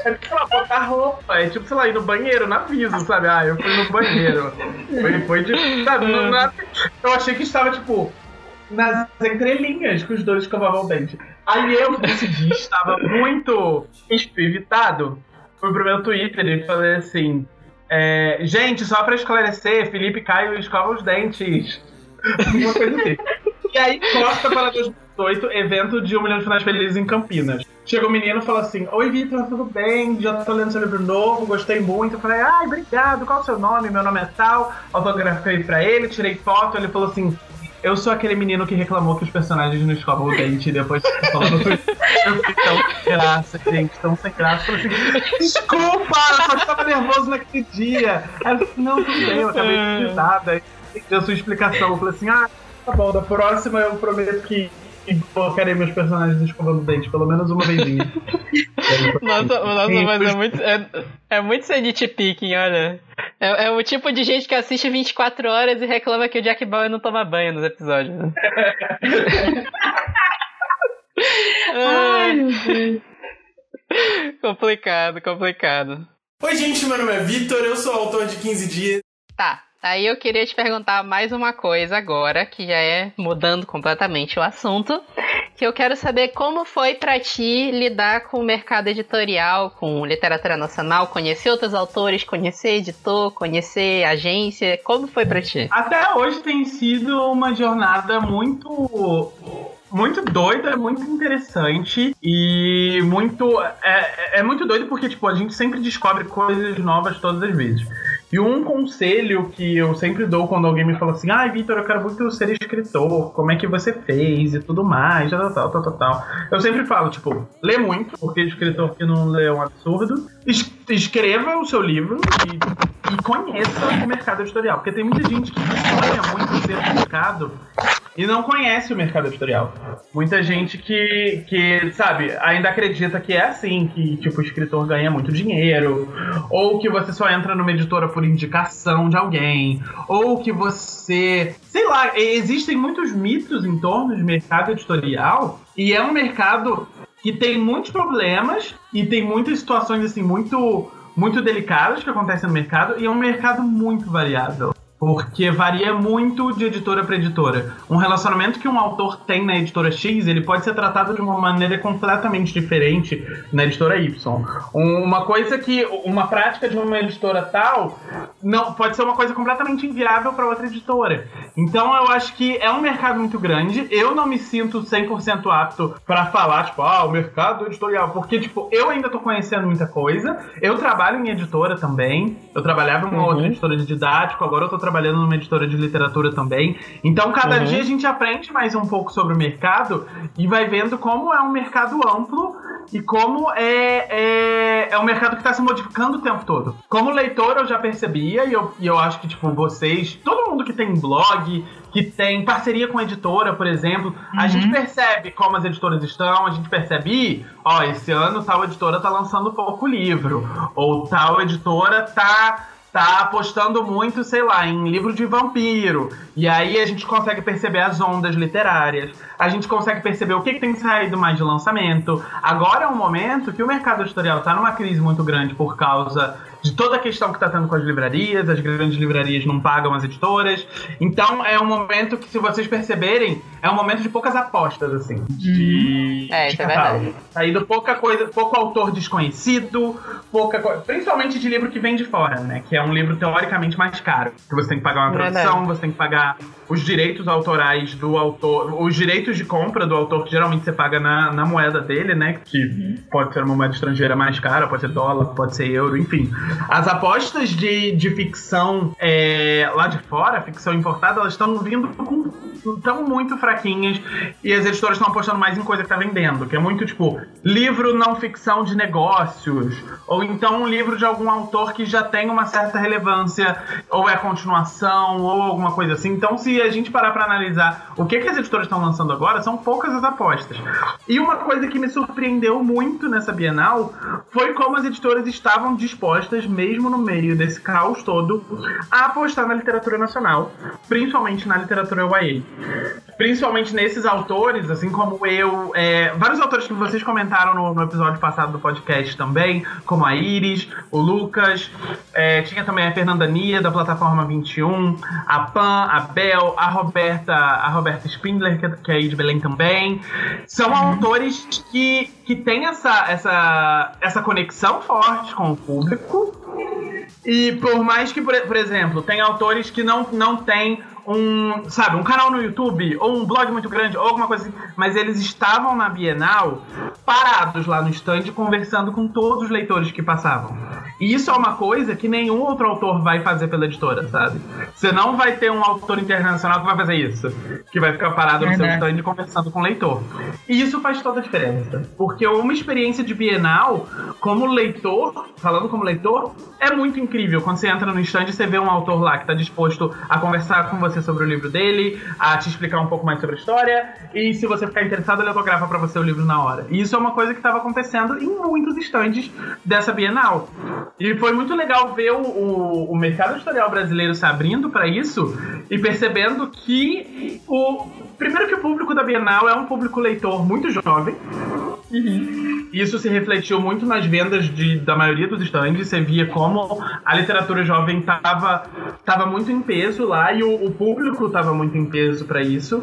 É tipo, sei lá, botar roupa. É tipo, sei lá, ir no banheiro, não aviso, sabe? Ah, eu fui no banheiro. Foi, foi de. Sabe, não, não- eu achei que estava, tipo, nas entrelinhas que os dois escovavam o dente. Aí eu, dia, estava muito evitado. Fui pro meu Twitter e falei assim: é, Gente, só pra esclarecer, Felipe Caio escova os dentes. Uma coisa assim. E aí, corta para 2018, evento de Um Milhão de Finais Felizes em Campinas. Chega o menino e fala assim: Oi, Vitor, tudo bem? Já tô lendo seu livro novo, gostei muito. Eu falei: Ai, obrigado, qual é o seu nome? Meu nome é tal. Autografei pra ele, tirei foto. Ele falou assim: Eu sou aquele menino que reclamou que os personagens não escovam o dente depois. Eu fiquei tão sem graça, gente, tão sem graça. Eu falei assim: Desculpa, eu só estava nervoso naquele dia. Aí eu falei: Não, tudo bem, eu acabei de risada. Deu sua explicação. Eu falei assim: Ah, tá bom, da próxima eu prometo que. que Colocarei meus personagens escovando o dente, pelo menos uma vezinha. Nossa, nossa mas é muito, é, é muito ser nitpicking, olha. É, é o tipo de gente que assiste 24 horas e reclama que o Jack Bauer não toma banho nos episódios. Ai, meu Deus. complicado, complicado. Oi, gente, meu nome é Vitor, eu sou autor de 15 dias. Tá, aí eu queria te perguntar mais uma coisa agora, que já é mudando completamente o assunto, que eu quero saber como foi pra ti lidar com o mercado editorial, com literatura nacional, conhecer outros autores, conhecer editor, conhecer agência, como foi pra ti? Até hoje tem sido uma jornada muito. Muito doida, muito interessante e muito. É, é muito doido porque, tipo, a gente sempre descobre coisas novas todas as vezes. E um conselho que eu sempre dou quando alguém me fala assim: ai, Vitor, eu quero muito ser escritor, como é que você fez e tudo mais, tal, tal, tal, tal, tal. Eu sempre falo, tipo, lê muito, porque escritor que não lê é um absurdo. Es- escreva o seu livro e, e conheça o mercado editorial, porque tem muita gente que sonha muito ser publicado e não conhece o mercado editorial. Muita gente que, que, sabe, ainda acredita que é assim, que tipo, o escritor ganha muito dinheiro, ou que você só entra numa editora por indicação de alguém, ou que você. Sei lá, existem muitos mitos em torno de mercado editorial, e é um mercado que tem muitos problemas e tem muitas situações assim muito muito delicadas que acontecem no mercado e é um mercado muito variável. Porque varia muito de editora para editora. Um relacionamento que um autor tem na editora X, ele pode ser tratado de uma maneira completamente diferente na editora Y. Uma coisa que. Uma prática de uma editora tal não pode ser uma coisa completamente inviável para outra editora. Então eu acho que é um mercado muito grande. Eu não me sinto 100% apto para falar, tipo, ah, o mercado editorial. Porque, tipo, eu ainda tô conhecendo muita coisa. Eu trabalho em editora também. Eu trabalhava em uma Uhum. outra editora de didático, agora eu tô trabalhando numa editora de literatura também. Então, cada Uhum. dia a gente aprende mais um pouco sobre o mercado e vai vendo como é um mercado amplo e como é, é, é um mercado que está se modificando o tempo todo. Como leitor, eu já percebia, e eu, e eu acho que, tipo, vocês, todo mundo que tem blog, que tem parceria com editora, por exemplo, a gente percebe como as editoras estão, a gente percebe, "Ih, ó, esse ano tal editora tá lançando pouco livro, ou tal editora tá tá apostando muito, sei lá, em livro de vampiro. E aí a gente consegue perceber as ondas literárias, a gente consegue perceber o que, que tem saído mais de lançamento. Agora é um momento que o mercado editorial tá numa crise muito grande por causa de toda a questão que tá tendo com as livrarias, as grandes livrarias não pagam as editoras. Então é um momento que, se vocês perceberem, é um momento de poucas apostas, assim. De, É, de isso é catálogo. verdade. Tá indo pouca coisa, pouco autor desconhecido, pouca coisa. Principalmente de livro que vem de fora, né? Que é um livro teoricamente mais caro. Que você tem que pagar uma Verdade. tradução, você tem que pagar os direitos autorais do autor, os direitos de compra do autor, que geralmente você paga na, na moeda dele, né? Que pode ser uma moeda estrangeira mais cara, pode ser dólar, pode ser euro, enfim. As apostas de, de ficção é, lá de fora, ficção importada, elas estão vindo com estão muito fraquinhas e as editoras estão apostando mais em coisa que tá vendendo, que é muito tipo livro não ficção de negócios, ou então um livro de algum autor que já tem uma certa relevância, ou é continuação, ou alguma coisa assim. Então, se a gente parar pra analisar o que, que as editoras estão lançando agora, são poucas as apostas. E uma coisa que me surpreendeu muito nessa Bienal foi como as editoras estavam dispostas, mesmo no meio desse caos todo, a apostar na literatura nacional, principalmente na literatura YA. Principalmente nesses autores, assim como eu, é, vários autores que vocês comentaram no, no episódio passado do podcast também, como a Iris, o Lucas, é, tinha também a Fernanda Nia, da plataforma 21, a Pan, a Bel, a Roberta, a Roberta Spindler, que é- que é aí de Belém também. São autores que, que têm essa, essa, essa conexão forte com o público. E por mais que, por, por exemplo, tem autores que não, não têm um, sabe, um canal no YouTube, ou um blog muito grande, ou alguma coisa assim, mas eles estavam na Bienal parados lá no stand conversando com todos os leitores que passavam. E isso é uma coisa que nenhum outro autor vai fazer pela editora, sabe? Você não vai ter um autor internacional que vai fazer isso, que vai ficar parado no seu Verdade. stand conversando com o leitor. E isso faz toda a diferença. Porque uma experiência de Bienal, como leitor, falando como leitor, é muito incrível. Quando você entra no stand, você vê um autor lá que está disposto a conversar com você sobre o livro dele, a te explicar um pouco mais sobre a história, e se você ficar interessado, ele autografa para você o livro na hora. E isso é uma coisa que estava acontecendo em muitos stands dessa Bienal. E foi muito legal ver o, o, o mercado editorial brasileiro se abrindo para isso e percebendo que o primeiro que o público da Bienal é um público leitor muito jovem. Isso se refletiu muito nas vendas de, da maioria dos stands. Você via como a literatura jovem estava tava muito em peso lá e o, o público estava muito em peso para isso.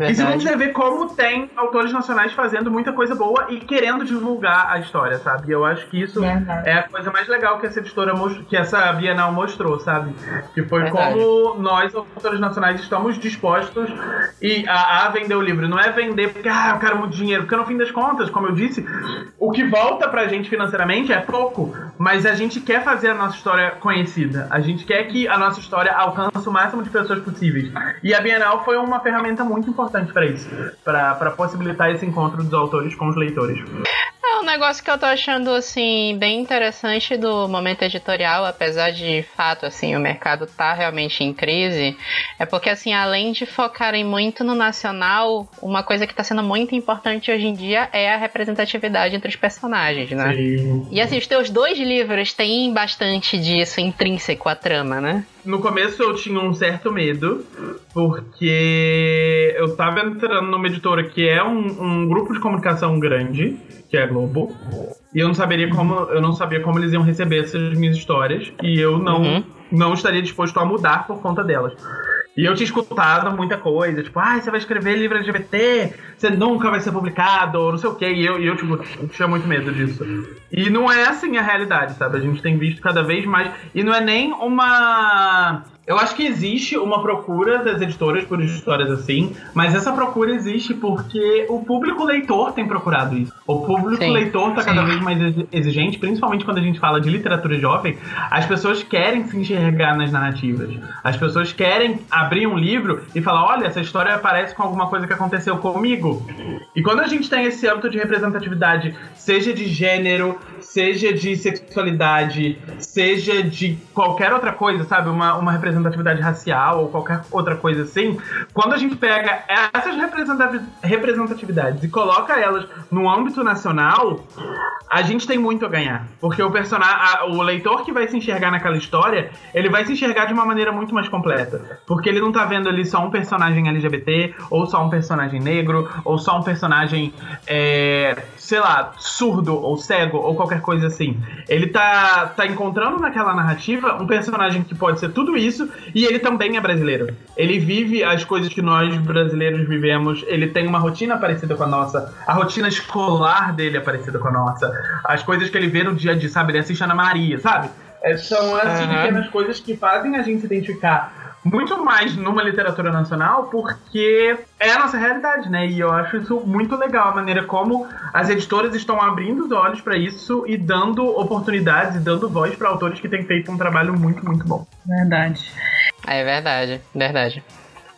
E segundo, Verdade. você vê como tem autores nacionais fazendo muita coisa boa e querendo divulgar a história, sabe? E eu acho que isso Verdade. é a coisa mais legal que essa editora que essa Bienal mostrou, sabe? Que foi Verdade. como nós, autores nacionais, estamos dispostos e a, a vender o livro. Não é vender porque ah, eu quero muito dinheiro, porque no fim das contas, como eu disse, o que volta pra gente financeiramente é pouco, mas a gente quer fazer a nossa história conhecida. A gente quer que a nossa história alcance o máximo de pessoas possíveis. E a Bienal foi uma ferramenta muito importante pra isso, pra possibilitar esse encontro dos autores com os leitores. Um negócio que eu tô achando, assim, bem interessante do momento editorial, apesar de fato, assim, o mercado tá realmente em crise, é porque, assim, além de focarem muito no nacional, uma coisa que tá sendo muito importante hoje em dia é a representatividade entre os personagens, né? Sim. E, assim, os teus dois livros têm bastante disso intrínseco à trama, né? No começo eu tinha um certo medo, porque eu tava entrando numa editora que é um, um grupo de comunicação grande, que é a Globo, e eu não saberia como eu não sabia como eles iam receber essas minhas histórias, e eu não, Uhum. não estaria disposto a mudar por conta delas. E eu tinha escutado muita coisa, tipo, ah, você vai escrever livro LGBT, você nunca vai ser publicado, ou não sei o quê. E eu, e eu tipo, tinha muito medo disso. E não é assim a realidade, sabe? A gente tem visto cada vez mais. E não é nem uma. Eu acho que existe uma procura das editoras por histórias assim, mas essa procura existe porque o público leitor tem procurado isso. O público Sim, leitor tá cada vez mais exi- exigente, principalmente quando a gente fala de literatura jovem. As pessoas querem se enxergar nas narrativas. As pessoas querem abrir um livro e falar: olha, essa história parece com alguma coisa que aconteceu comigo. E quando a gente tem esse âmbito de representatividade, seja de gênero, seja de sexualidade, seja de qualquer outra coisa, sabe? Uma, uma representatividade racial ou qualquer outra coisa assim, quando a gente pega essas representatividades e coloca elas no âmbito nacional, a gente tem muito a ganhar. Porque o personagem, o leitor que vai se enxergar naquela história, ele vai se enxergar de uma maneira muito mais completa. Porque ele não tá vendo ali só um personagem LGBT, ou só um personagem negro, ou só um personagem, é, sei lá, surdo ou cego, ou qualquer coisa assim. Ele tá, tá encontrando naquela narrativa um personagem que pode ser tudo isso, e ele também é brasileiro. Ele vive as coisas que nós brasileiros vivemos, ele tem uma rotina parecida com a nossa, a rotina escolar dele é parecida com a nossa, as coisas que ele vê no dia a dia, sabe? Ele assiste Ana Maria, sabe? É, são essas Aham. pequenas coisas que fazem a gente se identificar muito mais numa literatura nacional porque é a nossa realidade, né? E eu acho isso muito legal, a maneira como as editoras estão abrindo os olhos para isso e dando oportunidades e dando voz para autores que têm feito um trabalho muito, muito bom. Verdade. É verdade, verdade.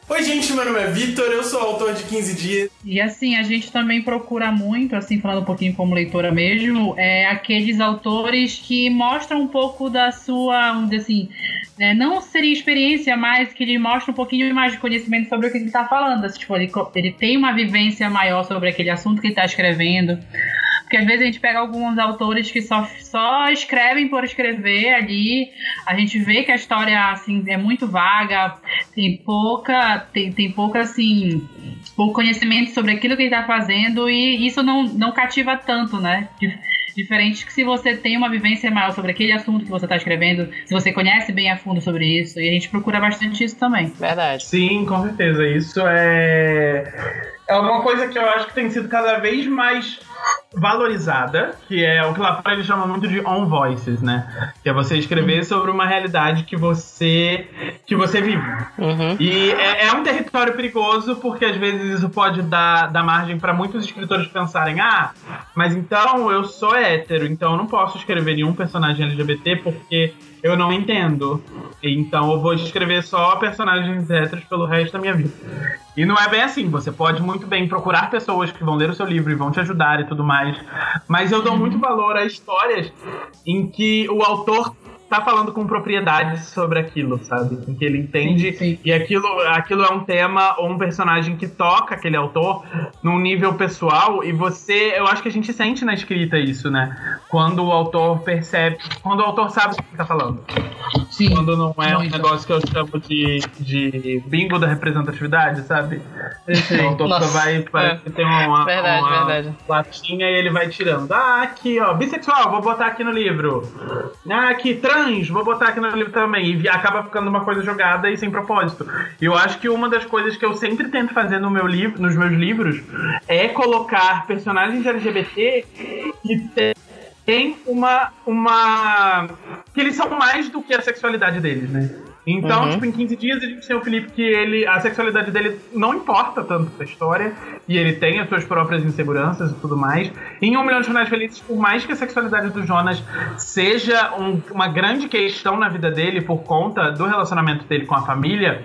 Oi, gente, meu nome é Vitor, eu sou autor de 15 dias. E assim, a gente também procura muito, assim, falando um pouquinho como leitora mesmo, é aqueles autores que mostram um pouco da sua, vamos dizer assim, né, não seria experiência, mas que ele mostra um pouquinho mais de conhecimento sobre o que ele está falando. Assim, tipo, ele, ele tem uma vivência maior sobre aquele assunto que ele está escrevendo. Porque às vezes a gente pega alguns autores que só, só escrevem por escrever ali. A gente vê que a história assim, é muito vaga, tem pouca, tem, tem pouca assim, pouco conhecimento sobre aquilo que ele está fazendo e isso não, não cativa tanto, né? Dif- Diferente que se você tem uma vivência maior sobre aquele assunto que você está escrevendo, se você conhece bem a fundo sobre isso, e a gente procura bastante isso também. Verdade. Sim, com certeza. Isso é. É uma coisa que eu acho que tem sido cada vez mais valorizada, que é o que lá fora eles chamam muito de on voices, né? Que é você escrever sobre uma realidade que você que você vive. Uhum. E é, é um território perigoso porque às vezes isso pode dar, dar margem para muitos escritores pensarem: ah, mas então eu sou hétero, então eu não posso escrever nenhum personagem LGBT porque eu não entendo. Então eu vou escrever só personagens héteros pelo resto da minha vida. E não é bem assim, você pode muito bem procurar pessoas que vão ler o seu livro e vão te ajudar e tudo mais. Mas eu dou muito valor a histórias em que o autor tá falando com propriedade sobre aquilo, sabe? Em que ele entende Sim, sim. e aquilo, aquilo é um tema ou um personagem que toca aquele autor num nível pessoal e você, eu acho que a gente sente na escrita isso, né? Quando o autor percebe, quando o autor sabe o que tá falando. Sim. Quando não é um Muito. negócio que eu chamo de, de bingo da representatividade, sabe? O autor Nossa, só vai, parece é. tem uma, Verdade, uma verdade. latinha e ele vai tirando. Ah, aqui, ó, bissexual, vou botar aqui no livro. Ah, aqui, trans, vou botar aqui no livro também. E acaba ficando uma coisa jogada e sem propósito. E eu acho que uma das coisas que eu sempre tento fazer no meu livro, nos meus livros é colocar personagens LGBT que te- tem uma, uma. que eles são mais do que a sexualidade deles, né? Então, Uhum. tipo, em 15 dias a gente tem o Felipe que ele. A sexualidade dele não importa tanto pra história. E ele tem as suas próprias inseguranças e tudo mais. Em Um Milhão de Finais Felizes, por mais que a sexualidade do Jonas seja um- uma grande questão na vida dele por conta do relacionamento dele com a família,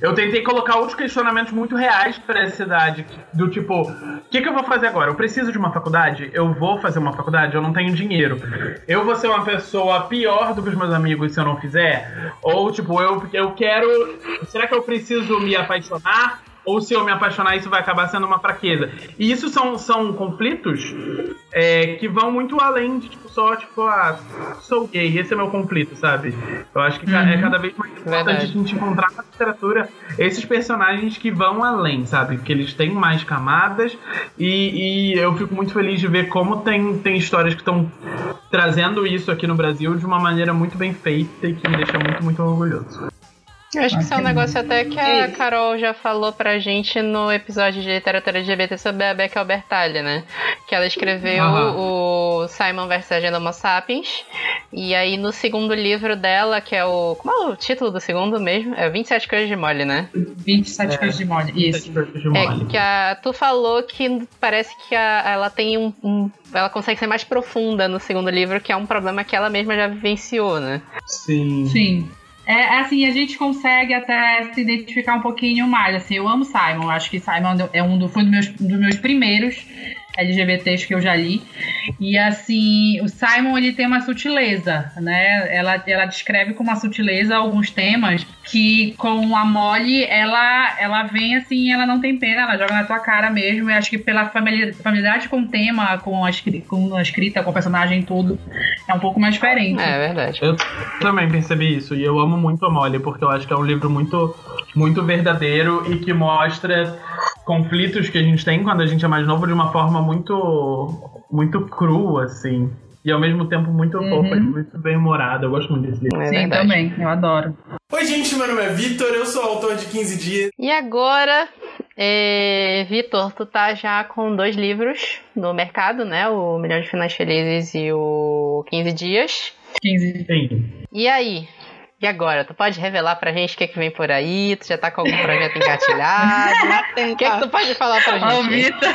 eu tentei colocar outros questionamentos muito reais pra essa idade. Do tipo, o que, que eu vou fazer agora? Eu preciso de uma faculdade? Eu vou fazer uma faculdade? Eu não tenho dinheiro. Eu vou ser uma pessoa pior do que os meus amigos se eu não fizer? Ou, tipo, eu, eu quero. Será que eu preciso me apaixonar? Ou se eu me apaixonar, isso vai acabar sendo uma fraqueza. E isso são, são conflitos é, que vão muito além de, tipo, só, tipo, ah, sou gay, esse é meu conflito, sabe? Eu acho que ca- é cada vez mais importante Verdade. a gente encontrar na literatura esses personagens que vão além, sabe? Que eles têm mais camadas e, e eu fico muito feliz de ver como tem, tem histórias que estão trazendo isso aqui no Brasil de uma maneira muito bem feita e que me deixa muito, muito orgulhoso. Eu acho que isso é um negócio até que a É. Carol já falou pra gente no episódio de literatura LGBT sobre a Becca Albertalli, né? Que ela escreveu o Simon vs. Agenda Homo Sapiens. E aí no segundo livro dela, que é o. Como é o título do segundo mesmo? É 27 Coisas de Molly, né? 27 coisas de molde. Isso. De É, mole. que a, tu falou que parece que a- ela tem um, um- Ela consegue ser mais profunda no segundo livro, que é um problema que ela mesma já vivenciou, né? Sim. Sim. É assim, a gente consegue até se identificar um pouquinho mais. Assim, eu amo Simon. Acho que Simon é um do, foi um dos meus, dos meus primeiros LGBTs que eu já li. E assim, o Simon ele tem uma sutileza, né? Ela, ela descreve com uma sutileza alguns temas que com a Molly ela ela vem assim, ela não tem pena, ela joga na tua cara mesmo. E acho que pela famili- familiaridade com o tema, com a, com a escrita, com o personagem e tudo, é um pouco mais diferente. É verdade. Eu também percebi isso e eu amo muito a Molly porque eu acho que é um livro muito, muito verdadeiro e que mostra conflitos que a gente tem quando a gente é mais novo de uma forma muito, muito crua, assim. E ao mesmo tempo muito Uhum. fofa e muito bem humorada. Eu gosto muito desse livro. É Sim, verdade. também, eu adoro. Oi, gente, meu nome é Vitor, eu sou autor de 15 dias. E agora, é, Vitor, tu tá já com dois livros no mercado, né? O Milhão de Finais Felizes e o 15 Dias. 15. Sim. E aí? E agora? Tu pode revelar pra gente o que, que vem por aí? Tu já tá com algum projeto engatilhado? O que, que tu pode falar pra gente? Vitor.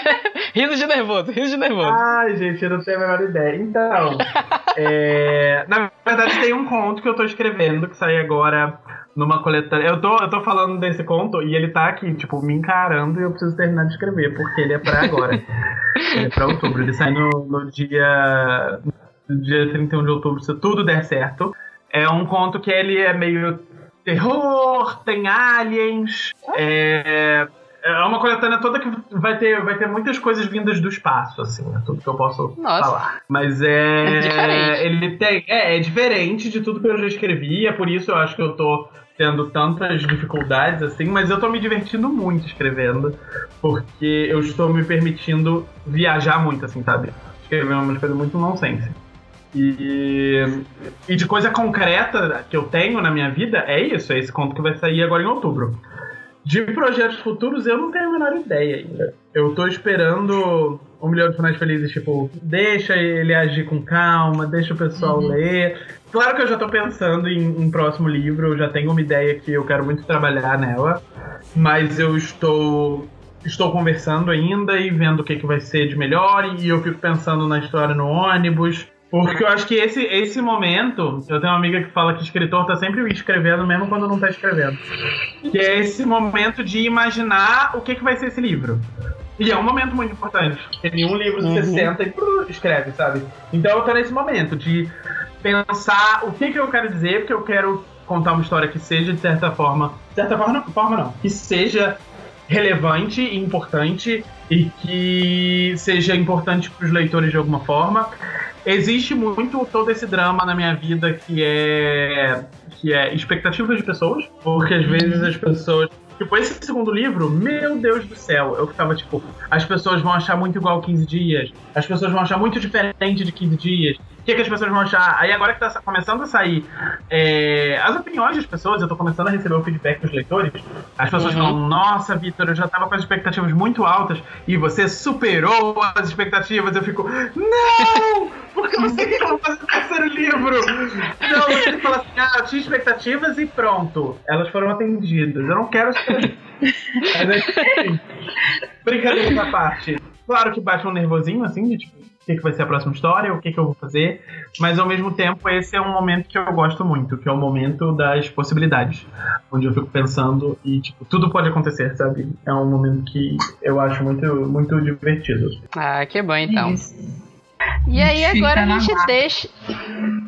riso de nervoso, riso de nervoso. Ai, gente, eu não tenho a menor ideia. Então, é, na verdade tem um conto que eu tô escrevendo que sai agora numa coletânea. Eu tô, eu tô falando desse conto e ele tá aqui, tipo, me encarando e eu preciso terminar de escrever, porque ele é pra agora. ele é pra outubro. Ele sai no, no dia, no dia 31 de outubro, se tudo der certo. É um conto que ele é meio terror, tem aliens, é, é uma coletânea toda que vai ter, vai ter muitas coisas vindas do espaço, assim, é tudo que eu posso Nossa. falar. Mas é. É diferente. Ele tem. É, é diferente de tudo que eu já escrevi, é por isso eu acho que eu tô tendo tantas dificuldades, assim, mas eu tô me divertindo muito escrevendo, porque eu estou me permitindo viajar muito, assim, sabe? Escrever uma coisa muito nonsense. E, e de coisa concreta que eu tenho na minha vida é isso, é esse conto que vai sair agora em outubro. De projetos futuros eu não tenho a menor ideia ainda. Eu tô esperando um milhão de finais felizes, tipo, deixa ele agir com calma, deixa o pessoal ler. Claro que eu já tô pensando em um próximo livro, eu já tenho uma ideia que eu quero muito trabalhar nela, mas eu estou estou conversando ainda e vendo o que, que vai ser de melhor, e eu fico pensando na história no ônibus. Porque eu acho que esse, esse momento, eu tenho uma amiga que fala que escritor tá sempre escrevendo, mesmo quando não tá escrevendo. Que é esse momento de imaginar o que, que vai ser esse livro. E é um momento muito importante. Porque nenhum livro você senta e brrr, escreve, sabe? Então eu tô nesse momento de pensar o que, que eu quero dizer, porque eu quero contar uma história que seja, de certa forma. De certa forma, forma não. Que seja relevante e importante e que seja importante para os leitores de alguma forma. Existe muito todo esse drama na minha vida que é que é expectativa de pessoas, porque às vezes as pessoas Tipo, esse segundo livro, meu Deus do céu, eu ficava tipo, as pessoas vão achar muito igual 15 dias, as pessoas vão achar muito diferente de 15 dias. Que, que as pessoas vão achar. Aí agora que tá começando a sair é, as opiniões das pessoas, eu tô começando a receber o feedback dos leitores. As pessoas Uhum. falam, nossa, Vitor, eu já tava com as expectativas muito altas e você superou as expectativas. Eu fico, não! Porque você quer que eu vou fazer o terceiro livro? Não, você fala assim, ah, eu tinha expectativas e pronto. Elas foram atendidas. Eu não quero Mas é assim, brincadeira à parte. Claro que bate um nervosinho, assim, de tipo, o que, que vai ser a próxima história, o que, que eu vou fazer. Mas ao mesmo tempo, esse é um momento que eu gosto muito, que é o momento das possibilidades. Onde eu fico pensando e, tipo, tudo pode acontecer, sabe? É um momento que eu acho muito, muito divertido. Ah, que bom então. Isso. E aí A agora a gente guarda. deixa.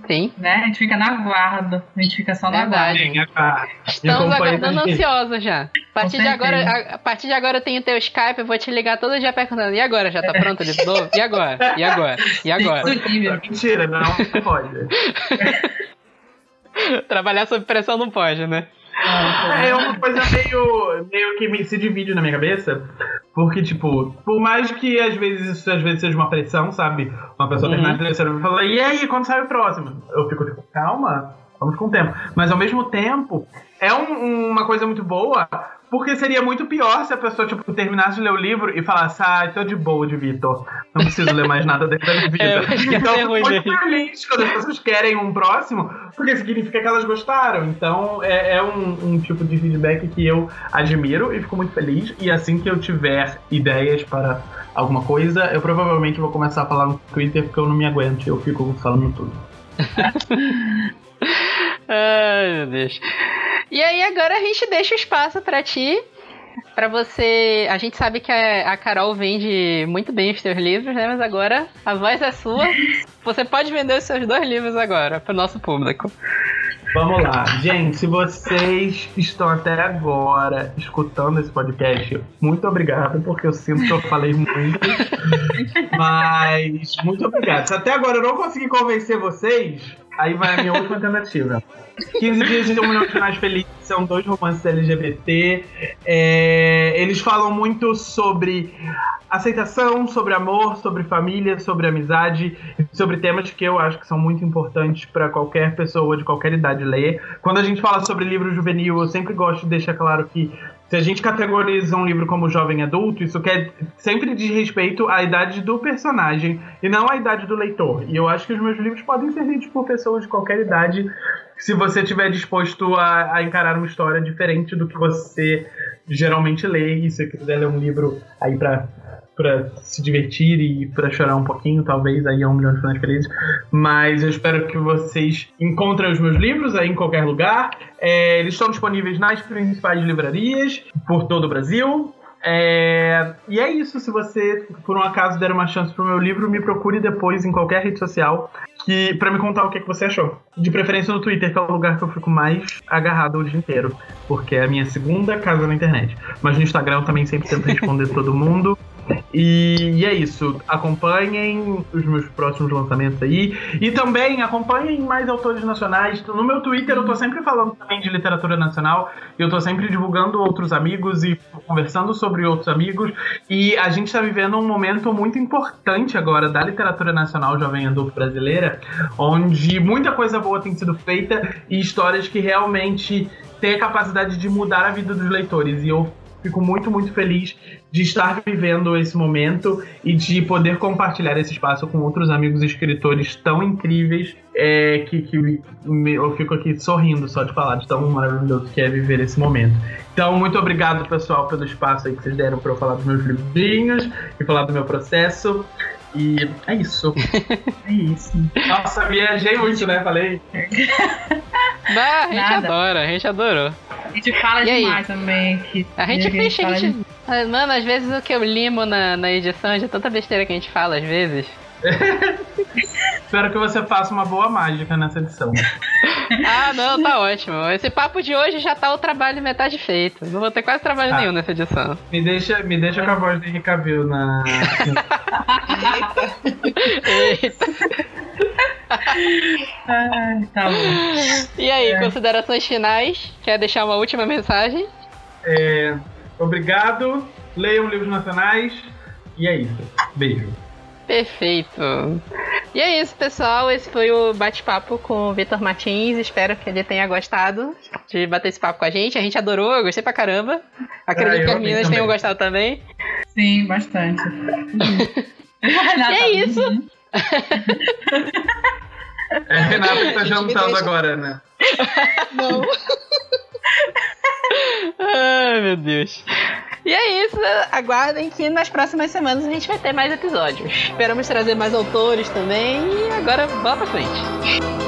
Sim, Né? A gente fica na guarda. A gente fica só na Verdade. guarda. A- estamos aguardando de- ansiosos já. A partir, de certeza. agora, a, a partir de agora eu tenho teu Skype, eu vou te ligar todo dia perguntando. E agora? Já tá pronto livro novo? E agora? E agora? E agora? Mentira, não pode. Trabalhar sob pressão não pode, né? É uma coisa meio, meio que me, se divide na minha cabeça. Porque, tipo, por mais que às vezes isso às vezes seja uma pressão, sabe? Uma pessoa Uhum. terminar e fala, e aí, quando sai o próximo? Eu fico tipo, calma, vamos com o tempo. Mas ao mesmo tempo, é um- uma coisa muito boa, porque seria muito pior se a pessoa, tipo, terminasse de ler o livro e falasse, ah, tô de boa de Vitor. Não preciso ler mais nada minha vida. É, então, eu ruim fico muito mesmo. feliz quando as pessoas querem um próximo, porque significa que elas gostaram. Então, é, é um, um tipo de feedback que eu admiro e fico muito feliz. E assim que eu tiver ideias para alguma coisa, eu provavelmente vou começar a falar no Twitter, porque eu não me aguento, eu fico falando tudo. Ai, meu Deus. E aí agora a gente deixa o espaço pra ti, pra você. A gente sabe que a, Carol vende muito bem os teus livros, né? Mas agora a voz é sua. Você pode vender os seus dois livros agora pro nosso público. Vamos lá. Gente, se vocês estão até agora escutando esse podcast, muito obrigado, porque eu sinto que eu falei muito. Mas, muito obrigado. Se até agora eu não consegui convencer vocês, aí vai a minha última tentativa. 15 dias de um finais felizes são dois romances LGBT. É, eles falam muito sobre aceitação, sobre amor, sobre família, sobre amizade, sobre temas que eu acho que são muito importantes para qualquer pessoa de qualquer idade ler. Quando a gente fala sobre livro juvenil, eu sempre gosto de deixar claro que se a gente categoriza um livro como jovem adulto, isso quer sempre diz respeito à idade do personagem e não à idade do leitor. E eu acho que os meus livros podem ser lidos por pessoas de qualquer idade, se você estiver disposto a, a encarar uma história diferente do que você geralmente lê. E se você quiser ler um livro aí pra para se divertir e para chorar um pouquinho, talvez aí é um milhão de finais felizes. Mas eu espero que vocês encontrem os meus livros aí em qualquer lugar. É, eles estão disponíveis nas principais livrarias por todo o Brasil. É, e é isso. Se você, por um acaso, der uma chance pro meu livro, me procure depois em qualquer rede social que para me contar o que, que você achou. De preferência no Twitter, que é o lugar que eu fico mais agarrado o dia inteiro, porque é a minha segunda casa na internet. Mas no Instagram eu também sempre tento responder todo mundo. E, e é isso. Acompanhem os meus próximos lançamentos aí. E também acompanhem mais autores nacionais. No meu Twitter eu tô sempre falando também de literatura nacional. Eu tô sempre divulgando outros amigos e conversando sobre outros amigos. E a gente tá vivendo um momento muito importante agora da literatura nacional jovem adulto brasileira, onde muita coisa boa tem sido feita e histórias que realmente têm a capacidade de mudar a vida dos leitores. E eu fico muito, muito feliz de estar vivendo esse momento e de poder compartilhar esse espaço com outros amigos escritores tão incríveis é, que, que eu fico aqui sorrindo só de falar de tão maravilhoso que é viver esse momento. Então, muito obrigado, pessoal, pelo espaço aí que vocês deram para eu falar dos meus livrinhos e falar do meu processo. E é isso. É isso. Nossa, viajei muito, né? Falei. Bah, a gente Nada. adora, a gente adorou. A gente fala E aí? demais também aqui. A gente fez, a gente. Mano, às vezes o que eu limo na, na edição é de tanta besteira que a gente fala, às vezes. Espero que você faça uma boa mágica nessa edição. Ah, não, tá ótimo. Esse papo de hoje já tá o trabalho metade feito. Não vou ter quase trabalho Tá. nenhum nessa edição. Me deixa, me deixa com a voz do Henrique Cavill na. Eita. Ai, tá bom. E aí, considerações finais? Quer deixar uma última mensagem? É, obrigado, leiam livros nacionais e é isso. Beijo. Perfeito. E é isso, pessoal. Esse foi o bate-papo com o Vitor Martins. Espero que ele tenha gostado de bater esse papo com a gente. A gente adorou, eu gostei pra caramba. Acredito Ah, eu que as meninas também. tenham gostado também. Sim, bastante. Renata, E é isso. uhum. É Renata que tá jantando agora, né? Não. Ai, meu Deus. E é isso. Aguardem que nas próximas semanas a gente vai ter mais episódios. Esperamos trazer mais autores também. E agora, bola pra frente.